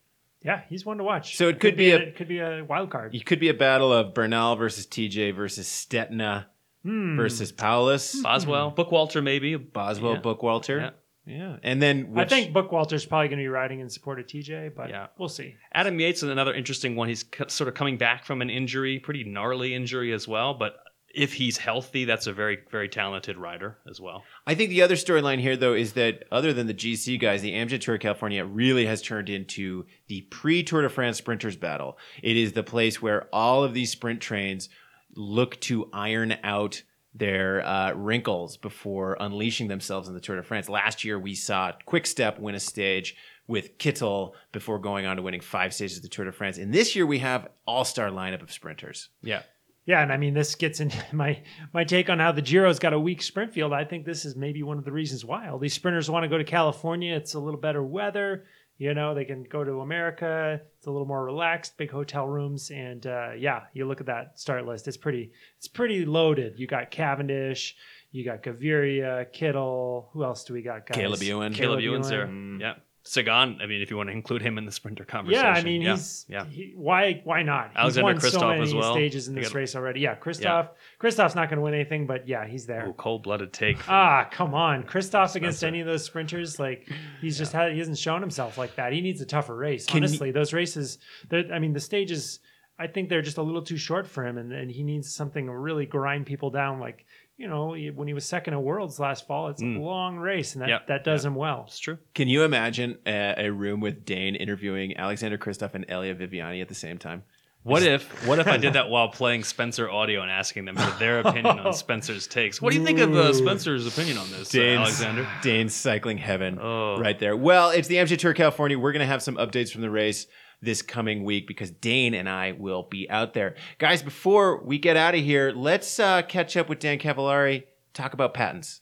Speaker 2: Yeah, he's one to watch.
Speaker 1: So it could be a-
Speaker 2: it could be a wild card.
Speaker 1: It could be a battle of Bernal versus TJ versus Stetina
Speaker 2: Hmm.
Speaker 1: versus Powless,
Speaker 3: Boswell, Bookwalter, maybe.
Speaker 1: Boswell,
Speaker 3: Yeah.
Speaker 1: Bookwalter.
Speaker 3: Yeah.
Speaker 1: Yeah. And then
Speaker 2: I
Speaker 1: which-
Speaker 2: think Bookwalter's probably going to be riding in support of TJ, but
Speaker 3: Yeah.
Speaker 2: we'll see.
Speaker 3: Adam Yates is another interesting one. He's c- sort of coming back from an injury, pretty gnarly injury as well. But if he's healthy, that's a very, very talented rider as well.
Speaker 1: I think the other storyline here, though, is that other than the GC guys, the Amgen Tour of California really has turned into the pre Tour de France sprinters battle. It is the place where all of these sprint trains look to iron out their uh, wrinkles before unleashing themselves in the Tour de France. Last year, we saw Quick Step win a stage with Kittel before going on to winning five stages of the Tour de France. And this year, we have all star lineup of sprinters.
Speaker 3: Yeah.
Speaker 2: Yeah, and I mean this gets into my my take on how the Giro's got a weak sprint field. I think this is maybe one of the reasons why all these sprinters want to go to California. It's a little better weather. You know, they can go to America. It's a little more relaxed, big hotel rooms, and uh, yeah, you look at that start list. It's pretty, it's pretty loaded. You got Cavendish, you got Gaviria, Kittel. Who else do we got? Guys?
Speaker 1: Caleb Ewan.
Speaker 3: Caleb
Speaker 2: Caleb
Speaker 3: Ewan's there.
Speaker 2: Ewan.
Speaker 3: Yeah. Sagan, I mean, if you want to include him in the sprinter conversation.
Speaker 2: Yeah, I mean,
Speaker 3: yeah.
Speaker 2: he's
Speaker 3: yeah.
Speaker 2: He, why why not? He's
Speaker 3: Alexander
Speaker 2: won so
Speaker 3: Kristoff
Speaker 2: many
Speaker 3: as well.
Speaker 2: stages in this
Speaker 3: got-
Speaker 2: race already. Yeah, Kristoff. Kristoff's not going to win anything, but yeah, he's there.
Speaker 3: Ooh, cold-blooded take.
Speaker 2: Ah, come on, Kristoff against any of those sprinters, like he's just had, he hasn't shown himself like that. He needs a tougher race.
Speaker 1: Can
Speaker 2: Honestly, those races, I mean, the stages, I think they're just a little too short for him, and, and he needs something to really grind people down. Like you know, when he was second at Worlds last fall, it's
Speaker 3: Mm.
Speaker 2: a long race, and that
Speaker 3: Yep,
Speaker 2: that does
Speaker 3: yep.
Speaker 2: him well.
Speaker 3: It's true.
Speaker 1: Can you imagine a, a room with Dane interviewing Alexander Kristoff and Elia Viviani at the same time?
Speaker 3: What if what if I did that while playing Spencer audio and asking them for their opinion on Spencer's takes? What do you think of uh, Spencer's opinion on this, uh, Alexander?
Speaker 1: Dane's cycling heaven
Speaker 3: Oh.
Speaker 1: right there. Well, it's the Amgen Tour California. We're going to have some updates from the race this coming week because Dane and I will be out there. Guys, before we get out of here, let's uh, catch up with Dan Cavallari, talk about patents.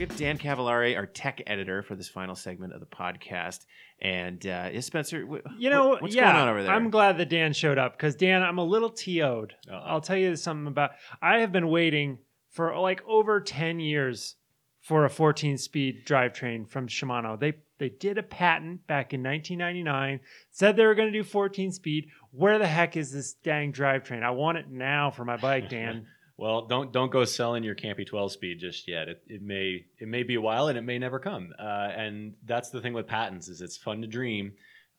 Speaker 1: We have Dan Cavallari, our tech editor for this final segment of the podcast. And uh, is Spencer, wh-
Speaker 2: You know,
Speaker 1: what's
Speaker 2: yeah,
Speaker 1: going on over there?
Speaker 2: I'm glad that Dan showed up because Dan, I'm a little TO'd. I'll tell you something about. I have been waiting for like over 10 years for a 14 speed drivetrain from Shimano. They they did a patent back in 1999, said they were going to do 14 speed. Where the heck is this dang drivetrain? I want it now for my bike, Dan.
Speaker 8: Well, don't don't go selling your Campy 12 speed just yet. It, it may it may be a while and it may never come. Uh, and that's the thing with patents is it's fun to dream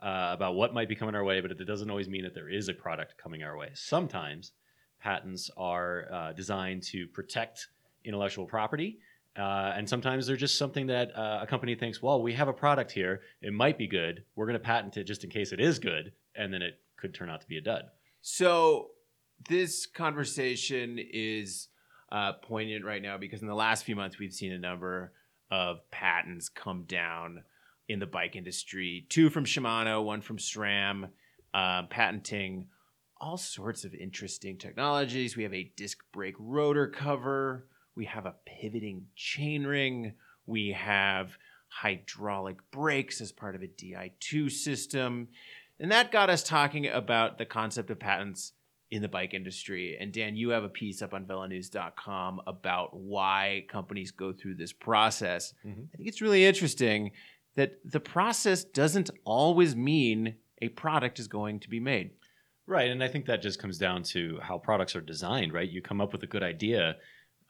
Speaker 8: uh, about what might be coming our way, but it doesn't always mean that there is a product coming our way. Sometimes patents are uh, designed to protect intellectual property. Uh, and sometimes they're just something that uh, a company thinks, well, we have a product here. It might be good. We're going to patent it just in case it is good. And then it could turn out to be a dud.
Speaker 1: So this conversation is uh, poignant right now because in the last few months we've seen a number of patents come down in the bike industry. Two from Shimano, one from SRAM, uh, patenting all sorts of interesting technologies. We have a disc brake rotor cover. We have a pivoting chainring. We have hydraulic brakes as part of a DI2 system. And that got us talking about the concept of patents in the bike industry. And Dan, you have a piece up on velonews.com about why companies go through this process.
Speaker 8: Mhm.
Speaker 1: I think it's really interesting that the process doesn't always mean a product is going to be made.
Speaker 8: Right, and I think that just comes down to how products are designed, right? You come up with a good idea.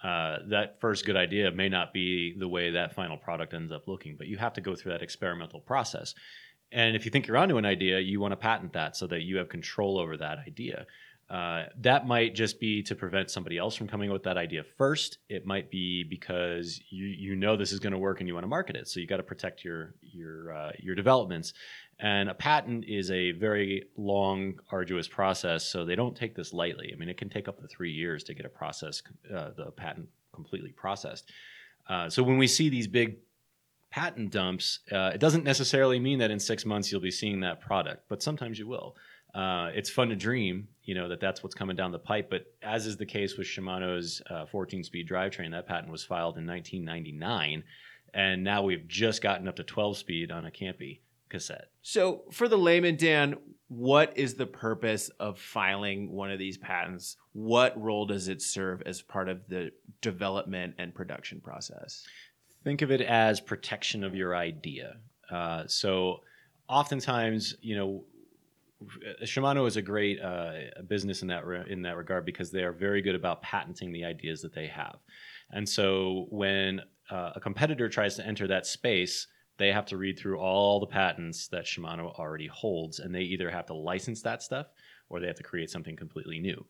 Speaker 8: Uh, that first good idea may not be the way that final product ends up looking, but you have to go through that experimental process. And if you think you're onto an idea, you want to patent that so that you have control over that idea. Uh, that might just be to prevent somebody else from coming up with that idea first. It might be because you you know this is going to work and you want to market it, so you got to protect your your uh, your developments. And a patent is a very long, arduous process, so they don't take this lightly. I mean, it can take up to three years to get a process, uh, the patent completely processed. Uh, so when we see these big patent dumps, uh, it doesn't necessarily mean that in six months you'll be seeing that product, but sometimes you will. Uh, it's fun to dream, you know, that that's what's coming down the pipe. But as is the case with Shimano's 14-speed drivetrain, that patent was filed in 1999, and now we've just gotten up to 12-speed on a Campy cassette.
Speaker 1: So, for the layman, Dan, what is the purpose of filing one of these patents? What role does it serve as part of the development and production process?
Speaker 8: Think of it as protection of your idea. Uh, so, oftentimes, you know, Shimano is a great uh, business in that re- in that regard because they are very good about patenting the ideas that they have. And so, when uh, a competitor tries to enter that space, they have to read through all the patents that Shimano already holds, and they either have to license that stuff or they have to create something completely new.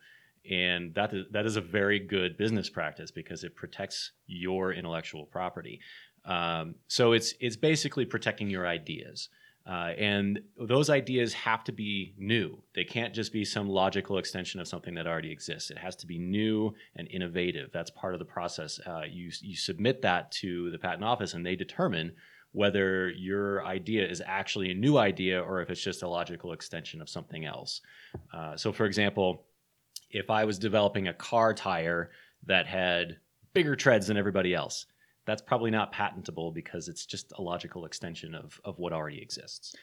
Speaker 8: And that is, that is a very good business practice because it protects your intellectual property. Um, so it's it's basically protecting your ideas. Uh, and those ideas have to be new. They can't just be some logical extension of something that already exists. It has to be new and innovative. That's part of the process. Uh, you, you submit that to the patent office, and they determine whether your idea is actually a new idea or if it's just a logical extension of something else. Uh, so, for example, if I was developing a car tire that had bigger treads than everybody else, that's probably not patentable because it's just a logical extension of, of what already exists.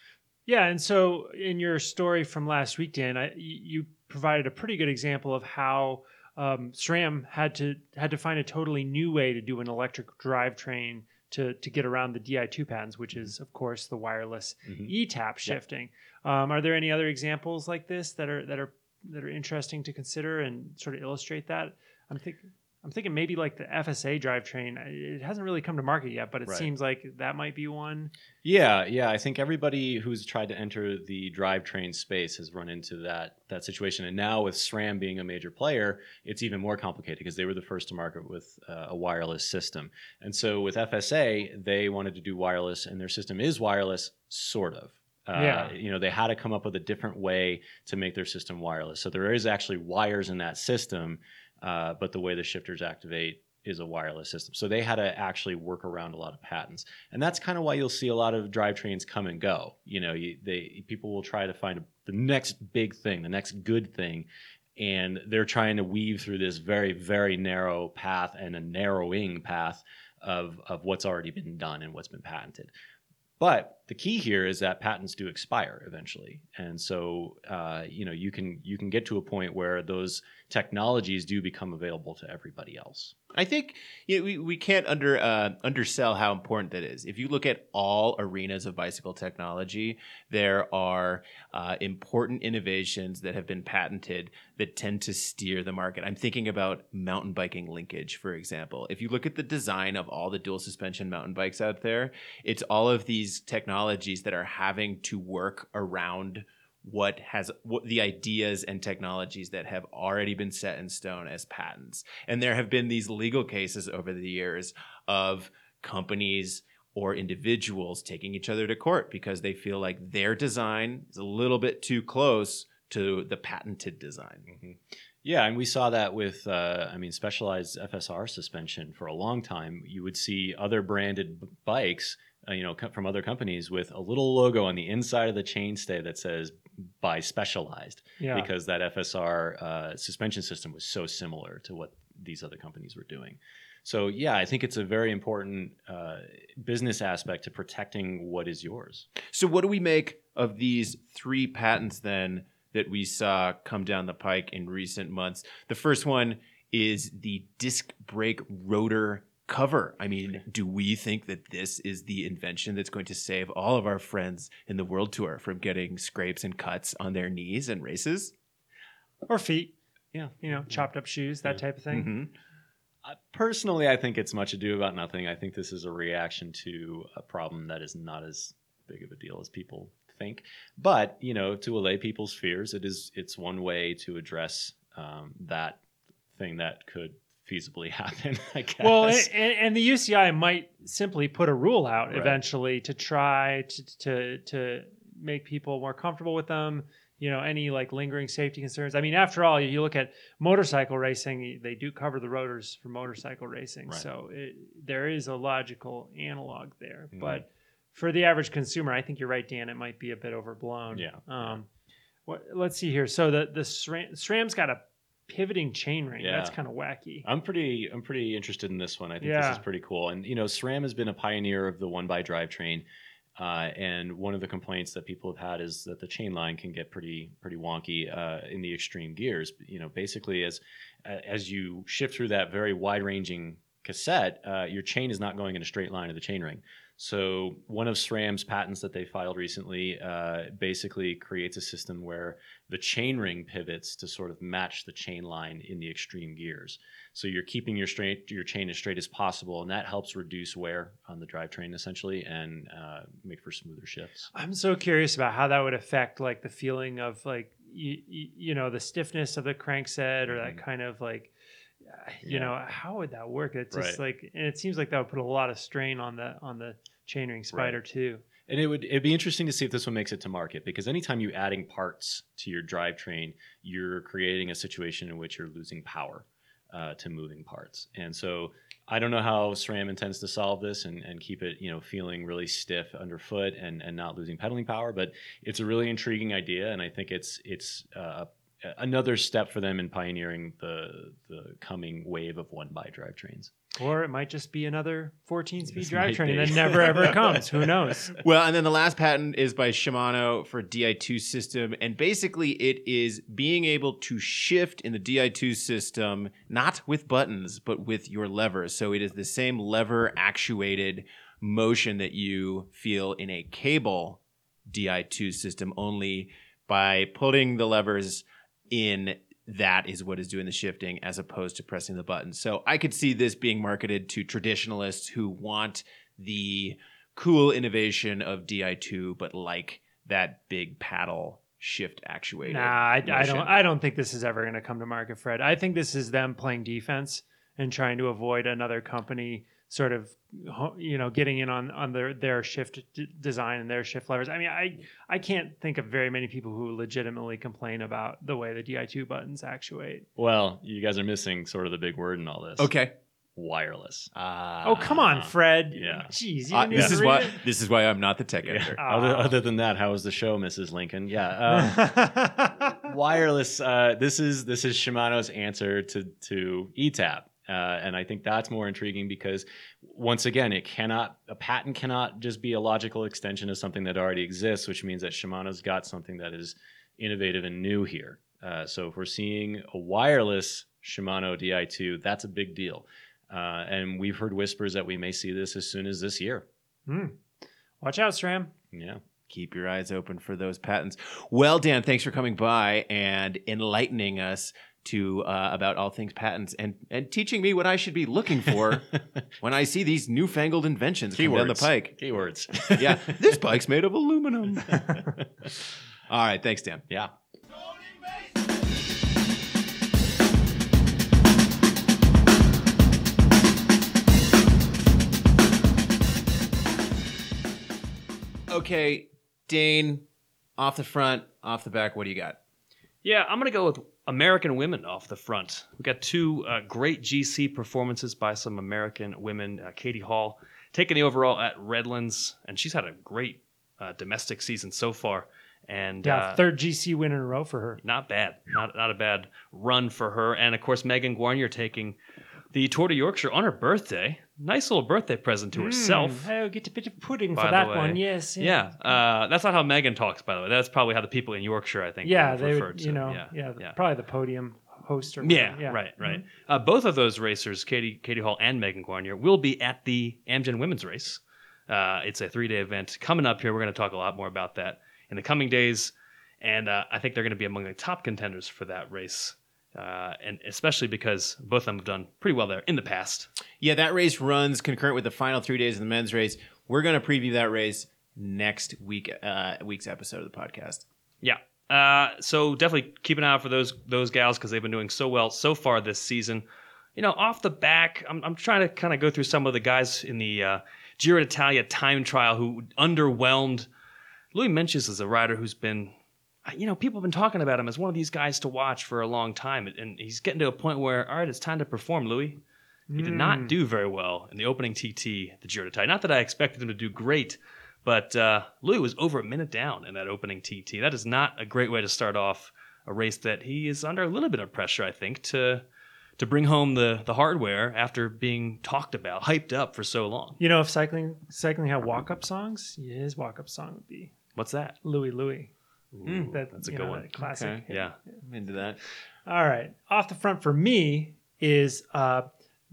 Speaker 2: Yeah, and so in your story from last week, Dan, I, you provided a pretty good example of how um, SRAM had to had to find a totally new way to do an electric drivetrain to to get around the Di2 patents, which is of course the wireless
Speaker 8: Mhm.
Speaker 2: e-tap shifting. Um, are there any other examples like this that are that are that are interesting to consider and sort of illustrate that? I'm thinking. I'm thinking maybe like the FSA drivetrain. It hasn't really come to market yet, but it
Speaker 8: Right.
Speaker 2: seems like that might be one.
Speaker 8: Yeah, yeah. I think everybody who's tried to enter the drivetrain space has run into that that situation. And now with SRAM being a major player, it's even more complicated because they were the first to market with uh, a wireless system. And so with FSA, they wanted to do wireless, and their system is wireless, sort of. Uh,
Speaker 2: Yeah.
Speaker 8: You know, they had to come up with a different way to make their system wireless. So there is actually wires in that system, uh, but the way the shifters activate is a wireless system. So they had to actually work around a lot of patents, and that's kind of why you'll see a lot of drivetrains come and go. You know, you, they people will try to find the next big thing, the next good thing, and they're trying to weave through this very very narrow path and a narrowing path of of what's already been done and what's been patented. But the key here is that patents do expire eventually, and so uh, you know you can you can get to a point where those technologies do become available to everybody else.
Speaker 1: I think you know, we, we can't under uh, undersell how important that is. If you look at all arenas of bicycle technology, there are uh, important innovations that have been patented that tend to steer the market. I'm thinking about mountain biking linkage, for example. If you look at the design of all the dual suspension mountain bikes out there, it's all of these technologies that are having to work around what has what the ideas and technologies that have already been set in stone as patents. And there have been these legal cases over the years of companies or individuals taking each other to court because they feel like their design is a little bit too close to the patented design.
Speaker 8: Yeah, and we saw that with, uh, I mean, specialized FSR suspension for a long time. You would see other branded b- bikes, uh, you know, co- from other companies with a little logo on the inside of the chainstay that says "by Specialized,"
Speaker 2: Yeah.
Speaker 8: because that FSR uh, suspension system was so similar to what these other companies were doing. So yeah, I think it's a very important uh, business aspect to protecting what is yours.
Speaker 1: So, what do we make of these three patents then that we saw come down the pike in recent months? The first one is the disc brake rotor cover. I mean, do we think that this is the invention that's going to save all of our friends in the world tour from getting scrapes and cuts on their knees and races?
Speaker 2: or feet.
Speaker 8: Yeah.
Speaker 2: you know, chopped up shoes, that type of thing.
Speaker 1: Mhm.
Speaker 8: Uh, Personally, I think it's much ado about nothing. I think this is a reaction to a problem that is not as big of a deal as people think. But you know, to allay people's fears, it is it's one way to address um, that thing that could feasibly happen. I guess.
Speaker 2: Well, and, and the UCI might simply put a rule out
Speaker 8: Right.
Speaker 2: eventually to try to, to to make people more comfortable with them. You know, any like lingering safety concerns. I mean, after all, you look at motorcycle racing; they do cover the rotors for motorcycle racing,
Speaker 8: Right.
Speaker 2: so it, there is a logical analog there.
Speaker 8: Mhm.
Speaker 2: But for the average consumer, I think you're right, Dan. It might be a bit overblown.
Speaker 8: Yeah.
Speaker 2: Um, what? Let's see here. So the the SRAM, SRAM's got a pivoting chain ring. That's kind of wacky.
Speaker 8: I'm pretty I'm pretty interested in this one. I think
Speaker 2: Yeah.
Speaker 8: this is pretty cool. And you know, SRAM has been a pioneer of the one by drivetrain. Uh, and one of the complaints that people have had is that the chain line can get pretty pretty wonky uh, in the extreme gears. You know, basically as as you shift through that very wide ranging cassette, uh, your chain is not going in a straight line to the chain ring. So one of SRAM's patents that they filed recently uh, basically creates a system where the chain ring pivots to sort of match the chain line in the extreme gears. So you're keeping your straight your chain as straight as possible, and that helps reduce wear on the drivetrain essentially and uh, make for smoother shifts.
Speaker 2: I'm so curious about how that would affect like the feeling of like you, you know the stiffness of the crankset or that
Speaker 8: Mhm.
Speaker 2: kind of like you
Speaker 8: Yeah.
Speaker 2: know how would that work it's just
Speaker 8: Right.
Speaker 2: like and it seems like that would put a lot of strain on the on the chainring spider too
Speaker 8: And it would it'd be interesting to see if this one makes it to market because anytime you're adding parts to your drivetrain, you're creating a situation in which you're losing power uh, to moving parts. And so I don't know how SRAM intends to solve this and, and keep it, you know, feeling really stiff underfoot and, and not losing pedaling power. But it's a really intriguing idea, and I think it's it's uh, another step for them in pioneering the the coming wave of one by drivetrains.
Speaker 2: or it might just be another 14 speed drivetrain
Speaker 8: be.
Speaker 2: that never ever comes who knows
Speaker 1: Well, and then the last patent is by Shimano for Di2 system. And basically, it is being able to shift in the Di2 system, not with buttons, but with your levers. So it is the same lever actuated motion that you feel in a cable Di2 system, only by putting the levers in. That is what is doing the shifting as opposed to pressing the button. So I could see this being marketed to traditionalists who want the cool innovation of Di2, but like that big paddle shift actuator.
Speaker 2: Nah, I, I don't. I don't think this is ever going to come to market, Fred. I think this is them playing defense and trying to avoid another company sort of, you know, getting in on on their their shift d- design and their shift levers. I mean, I I can't think of very many people who legitimately complain about the way the Di2 buttons actuate.
Speaker 8: Well, you guys are missing sort of the big word in all this.
Speaker 1: Okay.
Speaker 8: wireless.
Speaker 1: Uh,
Speaker 2: oh, come on, Fred.
Speaker 8: yeah.
Speaker 2: Jeez, you
Speaker 1: uh,
Speaker 2: didn't
Speaker 1: this is why
Speaker 2: it?
Speaker 1: this is why I'm not the tech
Speaker 8: Yeah.
Speaker 1: editor.
Speaker 8: Other,
Speaker 2: Ah.
Speaker 8: other than that, how was the show, Mrs. Lincoln? Yeah. Um, wireless. Uh, this is this is Shimano's answer to to ETAP, uh, and I think that's more intriguing because once again, it cannot a patent cannot just be a logical extension of something that already exists, which means that Shimano's got something that is innovative and new here. Uh, so if we're seeing a wireless Shimano Di2, that's a big deal. Uh, and we've heard whispers that we may see this as soon as this year.
Speaker 2: Hmm. Watch out, SRAM.
Speaker 8: Yeah.
Speaker 1: Keep your eyes open for those patents. Well, Dan, thanks for coming by and enlightening us to uh, about all things patents and and teaching me what I should be looking for when I see these newfangled inventions come down the pike.
Speaker 8: Keywords.
Speaker 1: Yeah, this bike's made of aluminum. all right, thanks, Dan.
Speaker 8: yeah.
Speaker 1: Okay, Dane, off the front, off the back. What do you got?
Speaker 3: Yeah, I'm going to go with American women off the front. We've got two uh, great GC performances by some American women. Uh, Katie Hall taking the overall at Redlands, and she's had a great uh, domestic season so far. And
Speaker 2: Yeah,
Speaker 3: uh,
Speaker 2: third GC win in a row for her.
Speaker 3: not bad, not not a bad run for her. And of course, Megan Guarnier taking the Tour de Yorkshire on her birthday. Nice little birthday present to herself.
Speaker 2: Mm, oh, get a bit of pudding for that one. Yes.
Speaker 3: Yeah, uh, that's not how Megan talks, by the way. That's probably how the people in Yorkshire, I think,
Speaker 2: Yeah, they would,
Speaker 3: to.
Speaker 2: you know,
Speaker 3: yeah,
Speaker 2: yeah,
Speaker 3: yeah.
Speaker 2: probably the podium host or
Speaker 3: Yeah,
Speaker 2: whatever.
Speaker 3: right, right.
Speaker 2: Mhm.
Speaker 3: Uh, both of those racers, Katie Katie Hall and Megan Guarnier, will be at the Amgen Women's Race. Uh, it's a three day event coming up here. We're going to talk a lot more about that in the coming days, and uh, I think they're going to be among the top contenders for that race, uh, and especially because both of them have done pretty well there in the past.
Speaker 1: Yeah, that race runs concurrent with the final three days of the men's race. We're going to preview that race next week, uh, week's episode of the podcast.
Speaker 3: Yeah. Uh, so definitely keep an eye out for those those gals because they've been doing so well so far this season. You know, off the back, I'm, I'm trying to kind of go through some of the guys in the uh, Giro d'Italia time trial who underwhelmed. Louis Menches is a rider who's been, you know, people have been talking about him as one of these guys to watch for a long time, and he's getting to a point where, all right, it's time to perform, Louis. He did not do very well in the opening TT, the Giro d'Italia. Not that I expected him to do great, but uh, Louis was over a minute down in that opening TT. That is not a great way to start off a race that he is under a little bit of pressure, I think, to to bring home the the hardware after being talked about, hyped up for so long.
Speaker 2: You know, if cycling cycling had walk up songs, his walk up song would be
Speaker 3: What's that?
Speaker 2: Louie Louie.
Speaker 3: Ooh,
Speaker 2: That,
Speaker 3: that's a good
Speaker 2: know,
Speaker 3: one.
Speaker 2: Classic.
Speaker 1: Okay.
Speaker 2: hit.
Speaker 3: Yeah.
Speaker 1: I'm into that.
Speaker 2: All right. Off the front for me is uh,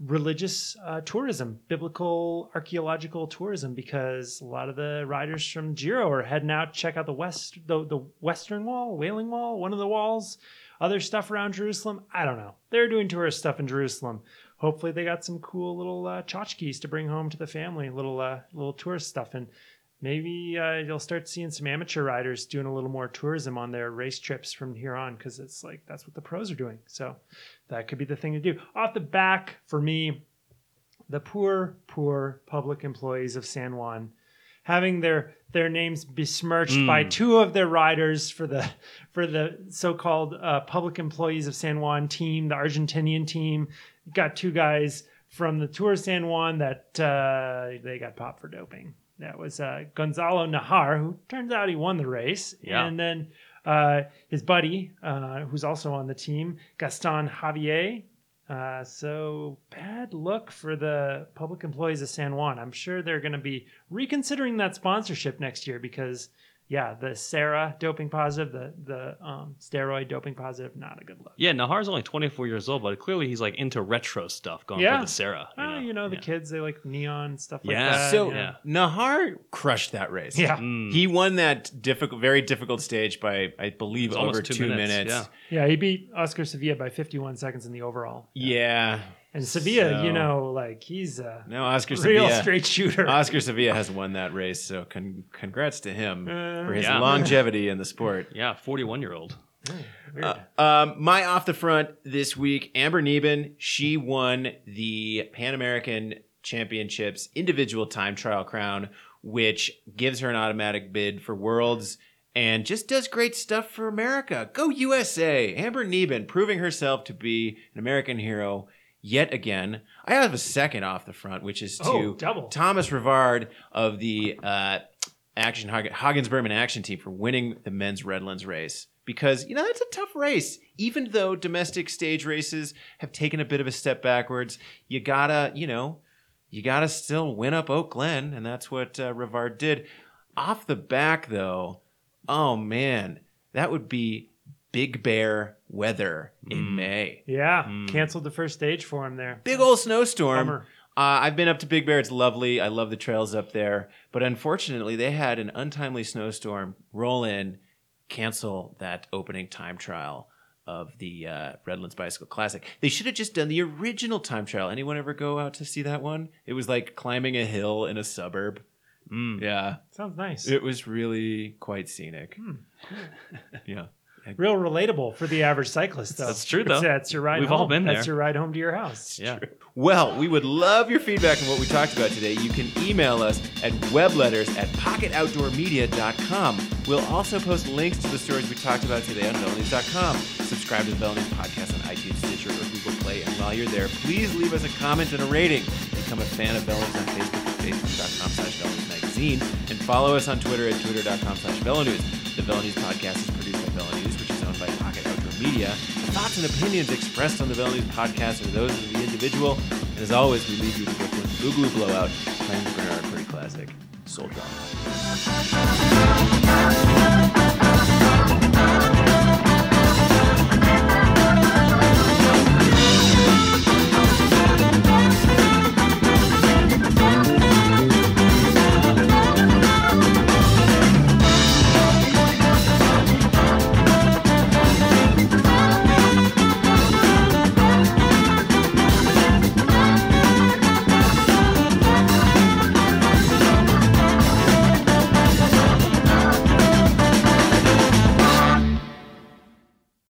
Speaker 2: religious uh, tourism, biblical archaeological tourism, because a lot of the riders from Giro are heading out to check out the west, the, the Western Wall, Wailing Wall, one of the walls, other stuff around Jerusalem. I don't know. They're doing tourist stuff in Jerusalem. Hopefully, they got some cool little uh, tchotchkes to bring home to the family, little uh, little tourist stuff, and maybe uh, you'll start seeing some amateur riders doing a little more tourism on their race trips from here on because it's like that's what the pros are doing. So that could be the thing to do. Off the back for me, the poor, poor public employees of San Juan having their their names besmirched by two of their riders for the for the so-called uh, public employees of San Juan team, the Argentinian team. Got two guys from the Tour San Juan that uh, they got popped for doping. That was uh, Gonzalo Najar, who turns out he won the race,
Speaker 3: Yeah.
Speaker 2: and then uh, his buddy, uh, who's also on the team, Gaston Javier. Uh, so bad luck for the public employees of San Juan. I'm sure they're going to be reconsidering that sponsorship next year because, yeah, the CERA doping positive, the the um, steroid doping positive, not a good look.
Speaker 3: Yeah, Najar's only 24 years old, but clearly he's like into retro stuff, going
Speaker 2: Yeah.
Speaker 3: for the CERA. You
Speaker 2: Oh,
Speaker 3: know,
Speaker 2: you know the
Speaker 3: Yeah.
Speaker 2: kids, they like neon stuff like
Speaker 3: Yeah.
Speaker 2: that.
Speaker 1: So
Speaker 2: yeah.
Speaker 1: Najar crushed that race.
Speaker 2: Yeah.
Speaker 3: Mm.
Speaker 1: He won that difficult, very difficult stage by, I believe, over
Speaker 3: two
Speaker 1: two,
Speaker 3: minutes,
Speaker 1: minutes.
Speaker 3: yeah.
Speaker 2: yeah, he beat Oscar Sevilla by 51 seconds in the overall.
Speaker 1: Yeah.
Speaker 2: And Sevilla, you know, like he's a
Speaker 1: No, Oscar
Speaker 2: real
Speaker 1: Sevilla.
Speaker 2: straight shooter.
Speaker 1: Oscar Sevilla has won that race, so con- congrats to him
Speaker 2: Uh,
Speaker 1: for his
Speaker 3: Yeah.
Speaker 1: longevity in the sport.
Speaker 3: Yeah, 41 year old.
Speaker 1: Uh, um, my off the front this week, Amber Neben, she won the Pan American Championships individual time trial crown, which gives her an automatic bid for Worlds and just does great stuff for America. Go USA! Amber Neben proving herself to be an American hero yet again. I have a second off the front, which is to
Speaker 2: Oh, double.
Speaker 1: Thomas Revard of the uh, Axeon Hagens Berman Axeon Team for winning the men's Redlands race. Because you know that's a tough race. Even though domestic stage races have taken a bit of a step backwards, you gotta you know you gotta still win up Oak Glen, and that's what uh, Rivard did. Off the back though, oh man, that would be Big Bear weather in May.
Speaker 2: yeah, canceled the first stage for him there.
Speaker 1: Big old snowstorm.
Speaker 2: Bummer.
Speaker 1: Uh, I've been up to Big Bear. It's lovely. I love the trails up there. But unfortunately, they had an untimely snowstorm roll in, cancel that opening time trial of the uh, Redlands Bicycle Classic. They should have just done the original time trial. Anyone ever go out to see that one? It was like climbing a hill in a suburb. Yeah,
Speaker 2: Sounds nice.
Speaker 1: it was really quite scenic.
Speaker 2: Hmm.
Speaker 1: yeah.
Speaker 2: Real relatable for the average cyclist, though.
Speaker 3: That's true, though.
Speaker 2: That's your ride.
Speaker 3: We've
Speaker 2: home.
Speaker 3: all been there.
Speaker 2: That's your ride home to your house.
Speaker 3: Yeah.
Speaker 1: Well, we would love your feedback on what we talked about today. You can email us at webletters at pocketoutdoormedia.com. We'll also post links to the stories we talked about today on VeloNews.com. Subscribe to the Velo News podcast on iTunes, Stitcher, or Google Play. And while you're there, please leave us a comment and a rating. Become a fan of Velo News on Facebook at facebook.com slash Velo News Magazine. And follow us on Twitter at twitter.com slash Velo News. The Velo News podcast is produced by Velo News, which is owned by Pocket Outdoor Media. The thoughts and opinions expressed on the Velo News podcast are those of the individual. And as always, we leave you with Brooklyn Boogaloo Blowout, playing the Bernard Purdie classic, Soul Drum.